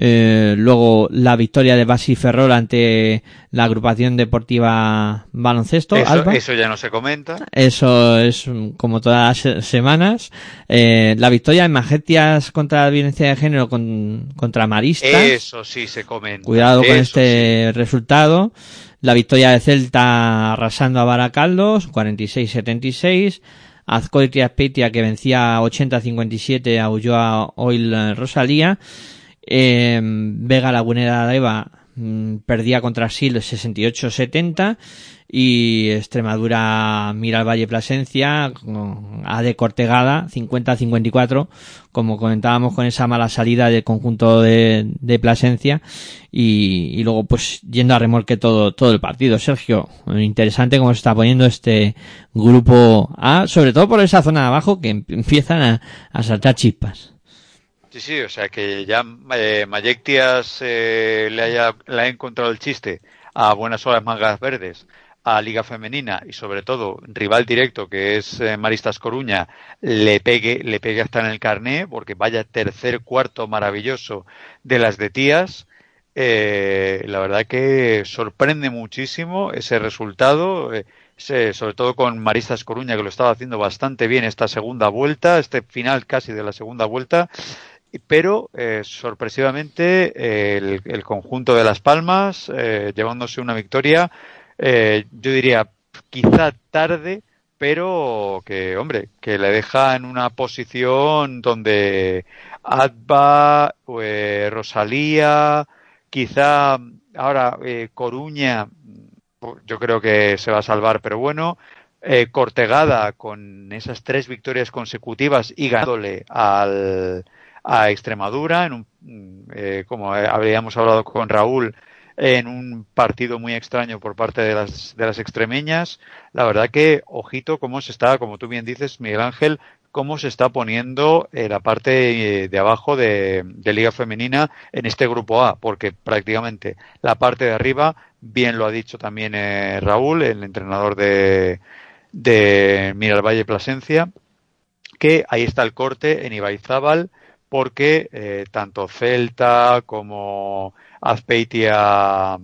Eh, luego la victoria de Basi Ferrol ante la agrupación deportiva baloncesto. Eso, Alba. eso ya no se comenta. Eso es como todas las semanas. Eh, la victoria de Magetias contra la violencia de género con- contra Maristas. Eso sí se comenta. Cuidado con Eso este resultado. La victoria de Celta arrasando a Baracaldos, 46-76. Azcoitia Azpeitia que vencía 80-57 a Ulloa Oil eh, Rosalía. Eh, Vega Lagunera de Eva mm, perdía contra Sil 68-70 y Extremadura mira al Valle Plasencia A de Cortegada 50-54 como comentábamos con esa mala salida del conjunto de, Plasencia y, y luego pues yendo a remolque todo, todo el partido. Sergio, interesante cómo se está poniendo este grupo A, sobre todo por esa zona de abajo que em- empiezan a, a saltar chispas. Sí, sí, o sea que ya eh, Mayectias eh, le, haya, le ha encontrado el chiste a Buenas Horas Mangas Verdes, a Liga Femenina y sobre todo rival directo que es eh, Maristas Coruña le pegue, le pegue hasta en el carné porque vaya tercer cuarto maravilloso de las de tías. Eh, la verdad que sorprende muchísimo ese resultado, eh, sobre todo con Maristas Coruña que lo estaba haciendo bastante bien esta segunda vuelta, este final casi de la segunda vuelta pero eh, sorpresivamente el, conjunto de Las Palmas llevándose una victoria, eh, yo diría quizá tarde, pero que, hombre, que le deja en una posición donde Adba, eh, Rosalía, quizá ahora eh, Coruña, yo creo que se va a salvar, pero bueno, eh, Cortegada con esas tres victorias consecutivas y ganándole al, a Extremadura, en un, eh, como habríamos hablado con Raúl, en un partido muy extraño por parte de las, de las extremeñas. La verdad que, ojito, cómo se está, como tú bien dices, Miguel Ángel, cómo se está poniendo eh, la parte eh, de abajo de, de Liga Femenina en este grupo A, porque prácticamente la parte de arriba, bien lo ha dicho también eh, Raúl, el entrenador de, de Miralvalle Plasencia, que ahí está el corte en Ibaizábal, porque eh, tanto Celta como Azpeitia,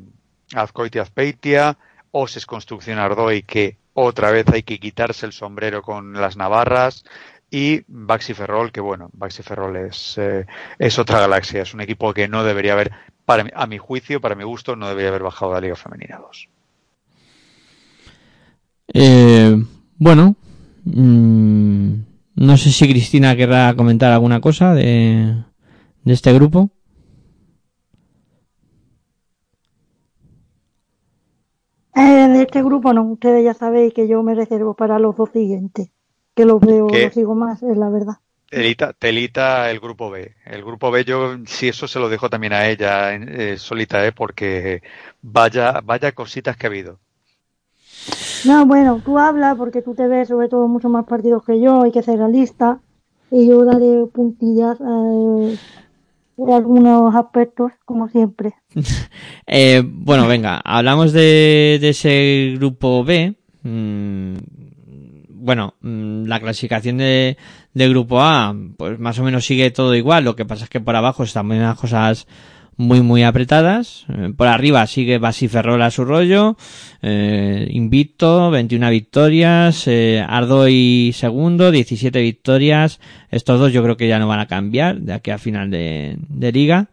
Azcoitia Azpeitia, Oses Construcción Ardoy, que otra vez hay que quitarse el sombrero con las navarras, y Baxi Ferrol, que bueno, Baxi Ferrol es, eh, es otra galaxia, es un equipo que no debería haber, para a mi juicio, para mi gusto, no debería haber bajado a la Liga Femenina 2. Eh, bueno, mm, no sé si Cristina querrá comentar alguna cosa de, de este grupo. Eh, de este grupo no, ustedes ya sabéis que yo me reservo para los dos siguientes, que los veo, ¿Qué? los sigo más, es la verdad. Telita, telita el grupo B. El grupo B yo sí eso se lo dejo también a ella eh, solita, eh, porque vaya, vaya cositas que ha habido. No, bueno, tú hablas porque tú te ves sobre todo mucho más partidos que yo, hay que ser realista, y yo daré puntillas eh, algunos aspectos, como siempre. Eh, bueno, venga, hablamos de, de ese grupo B. Mm, bueno, mm, la clasificación de, de grupo A, pues más o menos sigue todo igual. Lo que pasa es que por abajo están muy unas cosas muy, muy apretadas. Eh, por arriba sigue Basi Ferrol a su rollo. Eh, invicto, 21 victorias. Eh, Ardoy segundo, 17 victorias. Estos dos yo creo que ya no van a cambiar de aquí a final de, de liga.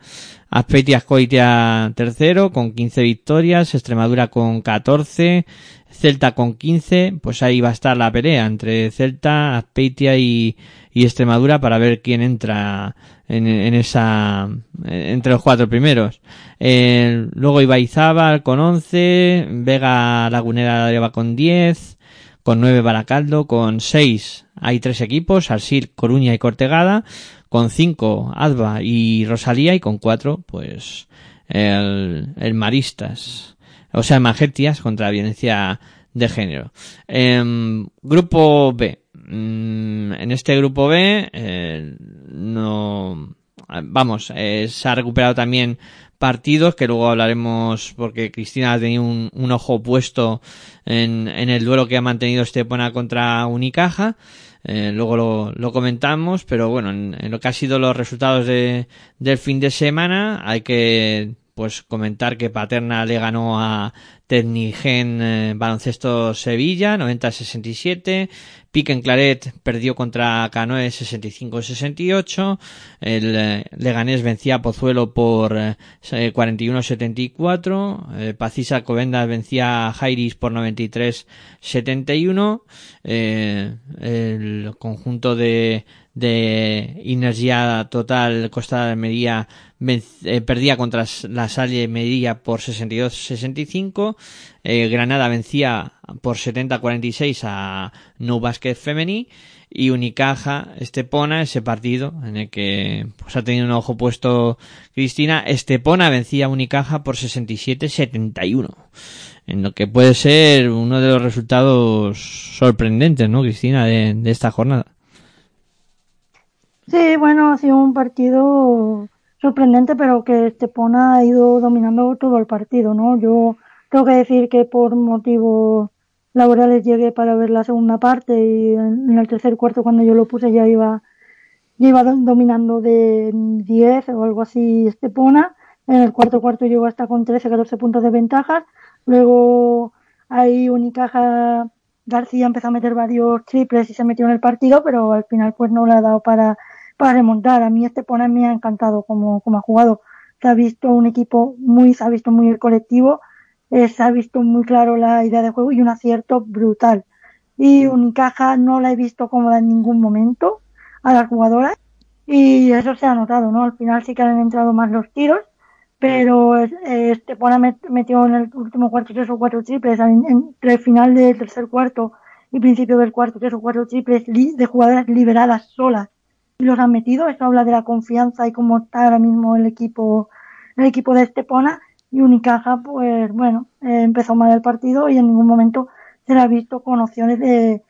Azpeitia Ascoitia tercero con 15 victorias, Extremadura con 14, Celta con 15, pues ahí va a estar la pelea entre Celta, Azpeitia y, y Extremadura para ver quién entra en, en esa, entre los cuatro primeros. Eh, luego Ibaizábal con 11, Vega Lagunera de con 10, con 9 Baracaldo, con 6 hay tres equipos, Arsil, Coruña y Cortegada, con 5 Adva y Rosalía. Y con 4 pues el, el Maristas, o sea Magetias contra la violencia de género. Em, grupo B, mm, en este grupo B eh, no vamos eh, se ha recuperado también partidos que luego hablaremos porque Cristina ha tenido un, un ojo puesto en, en, el duelo que ha mantenido Estepona contra Unicaja. Eh, luego lo, comentamos pero bueno en, en, lo que ha sido los resultados de, del fin de semana hay que pues comentar que Paterna le ganó a Tecnigen eh, Baloncesto Sevilla 90-67, Piquen Claret perdió contra Canoe 65-68, el eh, Leganés vencía a Pozuelo por eh, 41-74, eh, Pacisa Covendas vencía a Jairis por 93-71, eh, el conjunto de de Energía Total Costa de Medía eh, perdía contra la Salle Medía por 62-65. Eh, Granada vencía por 70-46 a No Basket Femení. Y Unicaja Estepona, ese partido en el que pues, ha tenido un ojo puesto Cristina. Estepona vencía a Unicaja por 67-71. En lo que puede ser uno de los resultados sorprendentes, ¿no, Cristina, de, de esta jornada? Sí, bueno, ha sido un partido sorprendente, pero que Estepona ha ido dominando todo el partido, ¿no? Yo tengo que decir que por motivos laborales llegué para ver la segunda parte y en el tercer cuarto cuando yo lo puse ya iba, ya iba dominando de 10 o algo así Estepona. En el cuarto cuarto llegó hasta con 13, 14 puntos de ventajas. Luego ahí Unicaja García empezó a meter varios triples y se metió en el partido, pero al final pues no le ha dado para para remontar. A mí este Pona me ha encantado como, como ha jugado. Se ha visto un equipo muy, se ha visto muy el colectivo, eh, se ha visto muy claro la idea de juego y un acierto brutal. Y Unicaja no la he visto cómoda en ningún momento a las jugadoras y eso se ha notado, ¿no? Al final sí que han entrado más los tiros, pero este Pona metió en el último cuarto tres o cuatro triples entre el final del tercer cuarto y principio del cuarto tres o cuatro triples de jugadoras liberadas solas los han metido. Eso habla de la confianza y cómo está ahora mismo el equipo, el equipo de Estepona. Y Unicaja, pues bueno, eh, empezó mal el partido y en ningún momento se le ha visto con opciones de,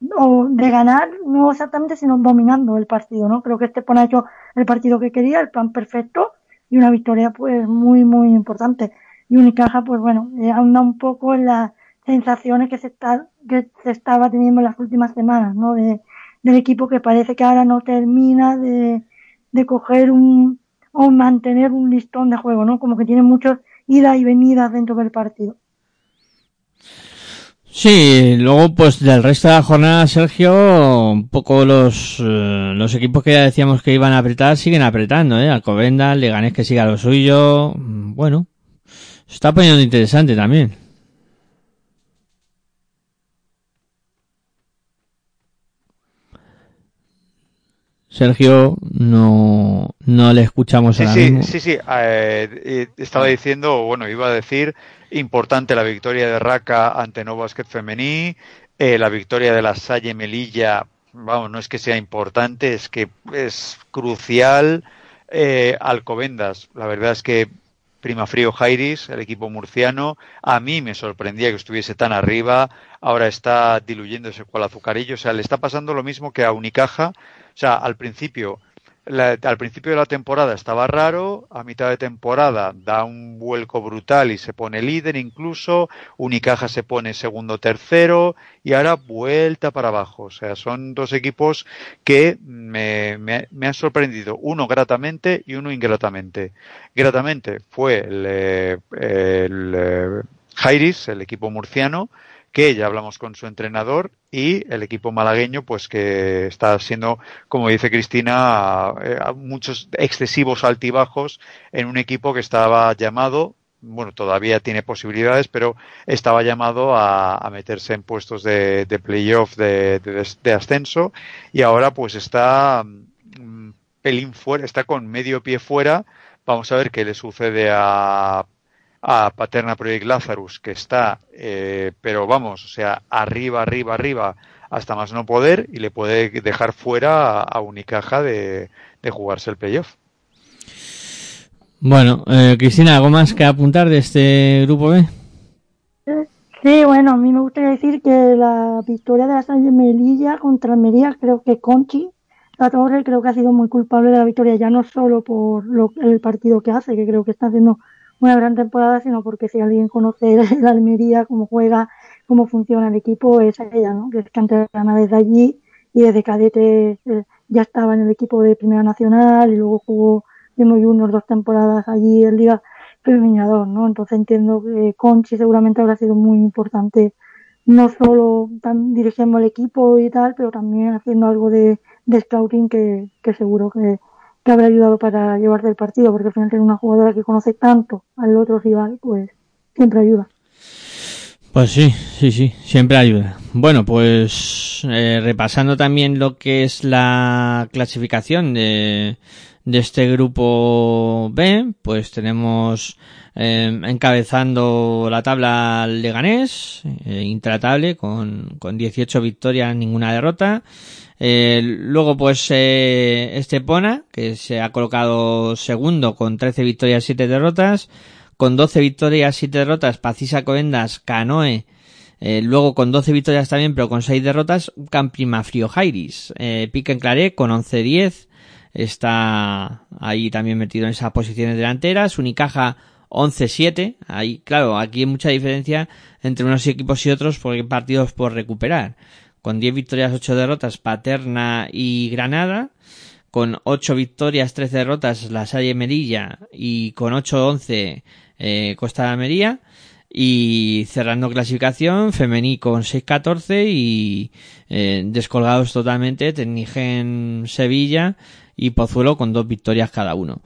de ganar, no exactamente, sino dominando el partido, ¿no? Creo que Estepona ha hecho el partido que quería, el plan perfecto y una victoria pues muy, muy importante. Y Unicaja, pues bueno, eh, anda un poco en las sensaciones que se está, que se estaba teniendo en las últimas semanas, ¿no? De, del equipo que parece que ahora no termina de, de coger un o mantener un listón de juego, ¿no? Como que tiene muchos ida y venida dentro del partido. Sí, luego pues del resto de la jornada, Sergio, un poco los, eh, los equipos que ya decíamos que iban a apretar siguen apretando, ¿eh? Alcobenda, Leganés que siga lo suyo, bueno, se está poniendo interesante también. Sergio, no, no le escuchamos sí, ahora sí, mismo. Sí, sí, eh, estaba diciendo, bueno, iba a decir, importante la victoria de Raka ante No Basket Femení, eh, la victoria de la Salle Melilla, vamos, no es que sea importante, es que es crucial. Eh, Alcobendas, la verdad es que Prima Frío Jairis, el equipo murciano, a mí me sorprendía que estuviese tan arriba, ahora está diluyéndose cual azucarillo, o sea, le está pasando lo mismo que a Unicaja, sea, al principio, la, al principio de la temporada estaba raro, a mitad de temporada da un vuelco brutal y se pone líder incluso, Unicaja se pone segundo tercero y ahora vuelta para abajo. O sea, son dos equipos que me, me, han sorprendido, uno gratamente y uno ingratamente. Gratamente fue el, el, el Jairis, el equipo murciano, que ya hablamos con su entrenador y el equipo malagueño pues que está siendo como dice Cristina eh, muchos excesivos altibajos en un equipo que estaba llamado bueno todavía tiene posibilidades pero estaba llamado a, meterse en puestos de, de playoff de, de, ascenso y ahora pues está um, pelín fuera está con medio pie fuera. Vamos a ver qué le sucede a a Paterna Project Lazarus, que está, eh, pero vamos, o sea, arriba, arriba, arriba, hasta más no poder, y le puede dejar fuera a, a Unicaja de, de, jugarse el playoff. Bueno, eh, Cristina, ¿algo más que apuntar de este grupo B? Sí, bueno, a mí me gustaría decir que la victoria de la Salle Melilla contra Almería, creo que Conchi, la Torre, creo que ha sido muy culpable de la victoria, ya no solo por lo- el partido que hace, que creo que está haciendo una gran temporada, sino porque si alguien conoce el Almería, cómo juega, cómo funciona el equipo, es ella, ¿no? Que es canterana desde allí y desde cadete eh, ya estaba en el equipo de Primera Nacional y luego jugó siendo junior dos temporadas allí en Liga Femenina 2, ¿no? Entonces entiendo que Conchi seguramente habrá sido muy importante, no solo dirigiendo el equipo y tal, pero también haciendo algo de, de scouting que, que seguro que, que habrá ayudado para llevarse el partido, porque al final tener una jugadora que conoce tanto al otro rival, pues siempre ayuda. Pues sí, sí, sí, siempre ayuda. Bueno, pues eh, repasando también lo que es la clasificación de, de este grupo B, pues tenemos eh, encabezando la tabla Leganés, eh, intratable, con, con 18 victorias, ninguna derrota. Eh, luego, pues, eh, Estepona, que se ha colocado segundo con 13 victorias, 7 derrotas. Con 12 victorias, 7 derrotas, Pacisa Coendas, Canoe, eh, luego con 12 victorias también, pero con 6 derrotas, Camprima Frio Jairis. Eh, Pique en Claré con 11-10, está ahí también metido en esas posiciones delanteras. Unicaja 11-7, ahí, claro, aquí hay mucha diferencia entre unos equipos y otros porque partidos por recuperar. Con 10 victorias, 8 derrotas, Paterna y Granada. Con 8 victorias, 13 derrotas, La Salle Merilla. Y con 8-11, eh, Costa de Almería. Y cerrando clasificación, Femení con 6-14 y eh, descolgados totalmente, Tecnigen Sevilla y Pozuelo con dos victorias cada uno.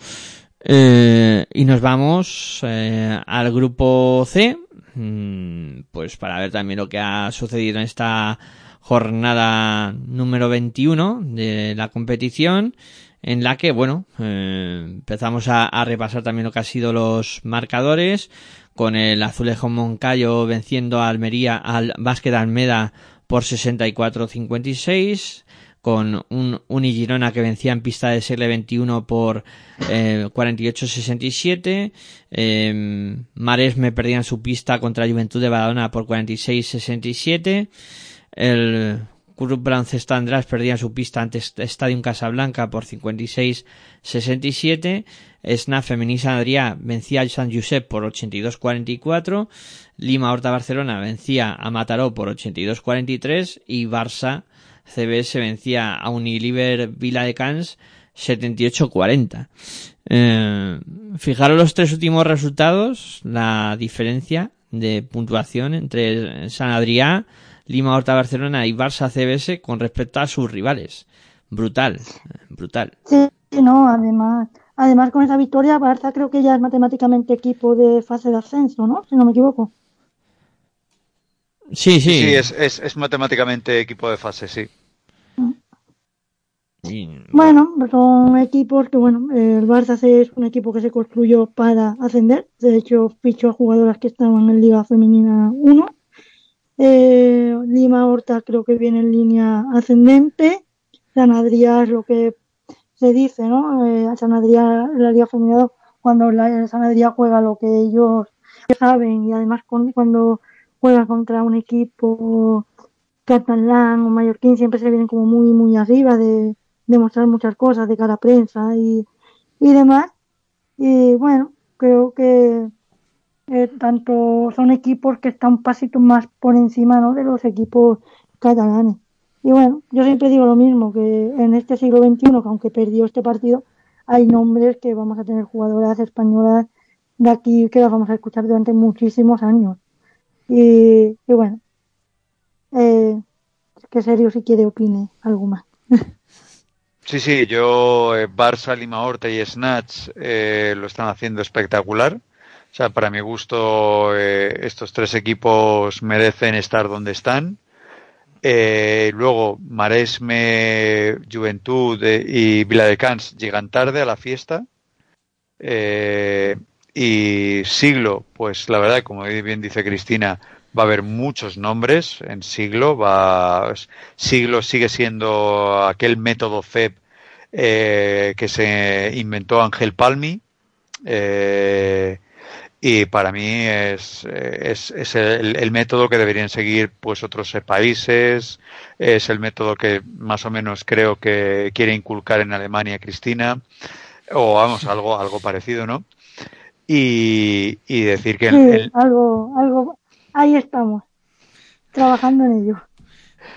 Eh, y nos vamos eh, al grupo C, mm, pues para ver también lo que ha sucedido en esta jornada número 21 de la competición, en la que, bueno, eh, empezamos a, repasar también lo que han sido los marcadores, con el Azulejo Moncayo venciendo a Almería, al Básquet Almeda por 64-56, con un Unigirona que vencía en pista de segle 21 por eh, 48-67, eh, Maresme perdía en su pista contra Juventud de Badalona por 46-67, el Club Baloncesto András perdía su pista ante Stadium Casablanca por 56-67. Snaf Feminisa Adrià vencía al San Josep por 82-44. Lima Horta Barcelona vencía a Mataró por 82-43. Y Barça CBS vencía a Unilever Vila de Cans 78-40. Eh, fijaros los tres últimos resultados, la diferencia de puntuación entre San Adrià, Lima Horta Barcelona y Barça CBS con respecto a sus rivales. Brutal, brutal. Sí, no, además, además con esa victoria Barça creo que ya es matemáticamente equipo de fase de ascenso, ¿no? Si no me equivoco. Sí, sí. Sí, es, es, es matemáticamente equipo de fase, sí. Y- Bueno, son equipos que, bueno, el Barça es un equipo que se construyó para ascender. De hecho, fichó a jugadoras que estaban en Liga Femenina 1. Eh, Lima Horta creo que viene en línea ascendente. San Adrià es lo que se dice, ¿no? Eh, San la Liga Femenina 2, cuando la, San Adrià juega lo que ellos saben y además cuando juega contra un equipo catalán o mallorquín siempre se vienen como muy, muy arriba de demostrar muchas cosas de cara a prensa y, y demás. Y bueno, creo que eh, tanto son equipos que están un pasito más por encima ¿no? de los equipos catalanes. Y bueno, yo siempre digo lo mismo, que en este siglo XXI, que aunque perdió este partido, hay nombres que vamos a tener jugadoras españolas de aquí que las vamos a escuchar durante muchísimos años. Y, y bueno, eh, que serio si quiere opine algo más. Sí, sí, yo, eh, Barça, Lima Horta y Snatch eh, lo están haciendo espectacular. O sea, para mi gusto, eh, estos tres equipos merecen estar donde están. Eh, luego, Maresme, Juventud eh, y Viladecans llegan tarde a la fiesta. Eh, y Siglo, pues la verdad, como bien dice Cristina, va a haber muchos nombres en Siglo. Va, Siglo sigue siendo aquel método FEB que se inventó Ángel Palmi. Eh, y para mí es, es, es el, el método que deberían seguir pues otros eh, países, es el método que más o menos creo que quiere inculcar en Alemania Cristina, o vamos, algo, algo parecido, ¿no? Y, y decir que Sí, el- algo, algo, ahí estamos, trabajando en ello.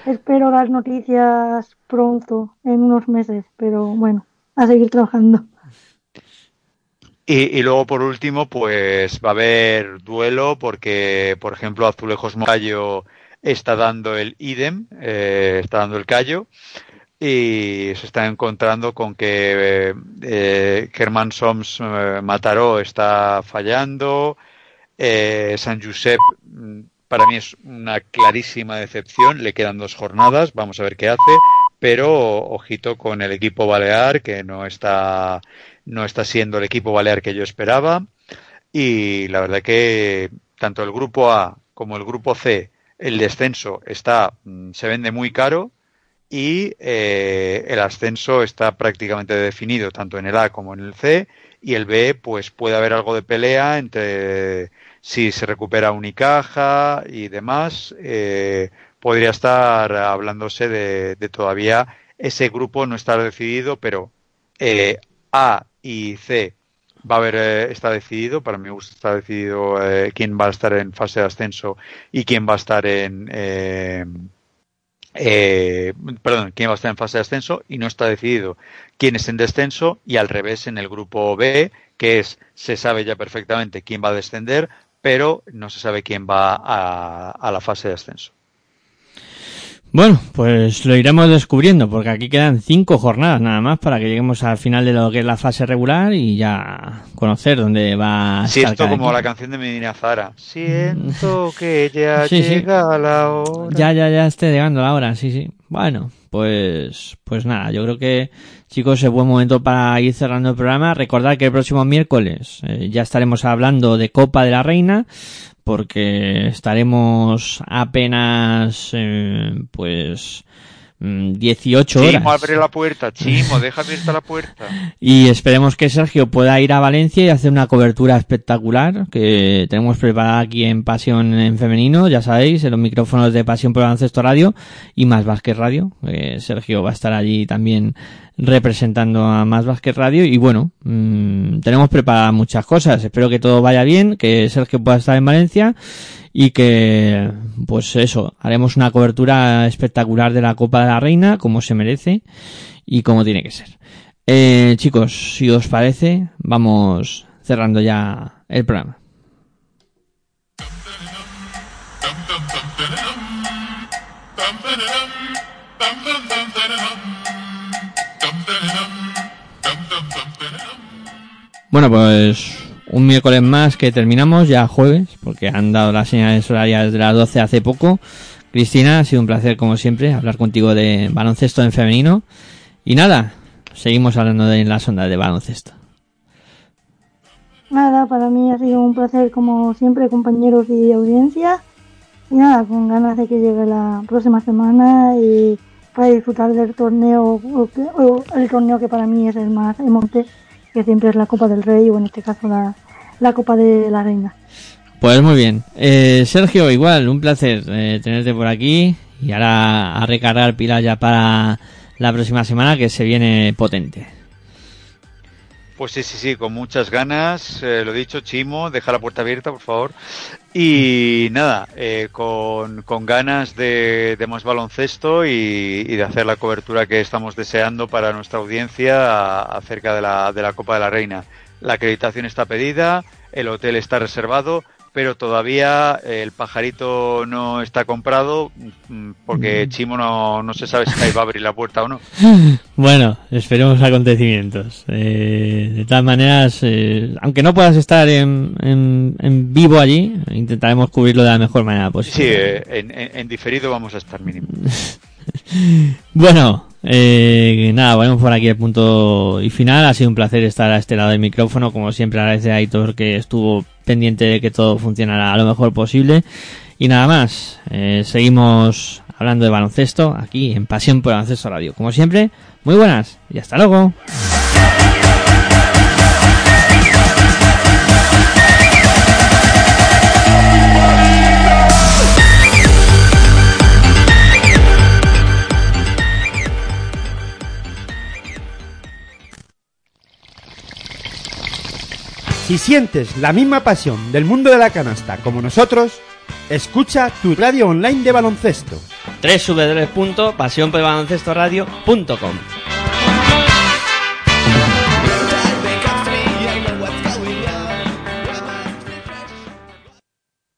Espero dar noticias pronto, en unos meses, pero bueno, a seguir trabajando. Y, y luego, por último, pues va a haber duelo porque, por ejemplo, Azulejos Mocayo está dando el idem, eh, está dando el callo y se está encontrando con que eh, Germán Soms eh, Mataró está fallando, eh, San Josep mm, para mí es una clarísima decepción, le quedan dos jornadas, vamos a ver qué hace, pero ojito con el equipo balear que no está no está siendo el equipo balear que yo esperaba. Y la verdad que tanto el grupo A como el grupo C el descenso está mm, se vende muy caro y eh, el ascenso está prácticamente definido tanto en el A como en el C. Y el B pues puede haber algo de pelea entre si se recupera Unicaja y demás. Eh, podría estar hablándose de, todavía ese grupo no está decidido pero eh, A y C va a haber eh, está decidido para mí está decidido eh, quién va a estar en fase de ascenso y quién va a estar en eh, perdón, quién va a estar en fase de ascenso y no está decidido quién es en descenso y al revés en el grupo B, que es se sabe ya perfectamente quién va a descender, pero no se sabe quién va a la fase de ascenso. Bueno, pues lo iremos descubriendo, porque aquí quedan cinco jornadas nada más para que lleguemos al final de lo que es la fase regular y ya conocer dónde va a Si estar esto cada como la canción de Medina Zara. Siento que ya Sí, sí. llega la hora. Ya, ya, ya esté llegando la hora, sí, sí. Bueno, pues, pues nada, yo creo que, chicos, es buen momento para ir cerrando el programa. Recordad que el próximo miércoles eh, ya estaremos hablando de Copa de la Reina, porque estaremos apenas, eh, pues, 18 horas. Chimo, abre la puerta. Chimo, deja abierta la puerta. Y esperemos que Sergio pueda ir a Valencia y hacer una cobertura espectacular que tenemos preparada aquí en Pasión en Femenino, ya sabéis, en los micrófonos de Pasión por Baloncesto Radio y Más Vázquez Radio. Eh, Sergio va a estar allí también representando a Más Vázquez Radio y bueno, mm, tenemos preparadas muchas cosas. Espero que todo vaya bien, que Sergio pueda estar en Valencia y que, pues eso, haremos una cobertura espectacular de la Copa de la Reina, como se merece y como tiene que ser. Eh, chicos, si os parece, vamos cerrando ya el programa. Bueno, pues un miércoles más que terminamos, ya jueves, porque han dado las señales horarias de las 12 hace poco. Cristina, ha sido un placer como siempre hablar contigo de baloncesto en femenino. Y nada, seguimos hablando de las ondas de baloncesto. Nada, para mí ha sido un placer como siempre, compañeros y audiencia. Y nada, con ganas de que llegue la próxima semana y para disfrutar del torneo, el torneo que para mí es el más emote, que siempre es la Copa del Rey o en este caso la, la Copa de la Reina. Pues muy bien. Eh, Sergio, igual, un placer eh, tenerte por aquí. Y ahora a recargar pilas ya para la próxima semana que se viene potente. Pues sí, sí, sí, con muchas ganas. eh, lo dicho, Chimo, deja la puerta abierta, por favor. Y nada, eh, con, con ganas de, de más baloncesto y, y de hacer la cobertura que estamos deseando para nuestra audiencia a- acerca de la, de la Copa de la Reina. La acreditación está pedida, el hotel está reservado, pero todavía eh, el pajarito no está comprado mm, porque Chimo no, no se sabe si ahí va a abrir la puerta o no. Bueno, esperemos acontecimientos. Eh, de todas maneras, eh, aunque no puedas estar en, en, en vivo allí, intentaremos cubrirlo de la mejor manera Sí, posible. eh, en, en- en diferido vamos a estar mínimo. Bueno, eh, nada, ponemos por aquí el punto y final. Ha sido un placer estar a este lado del micrófono. Como siempre, agradece a Aitor que estuvo pendiente de que todo funcionara lo mejor posible. Y nada más, eh, seguimos hablando de baloncesto aquí en Pasión por Baloncesto Radio. Como siempre, muy buenas y hasta luego. Si sientes la misma pasión del mundo de la canasta como nosotros, escucha tu radio online de baloncesto. www.pasionporelbaloncestoradio.com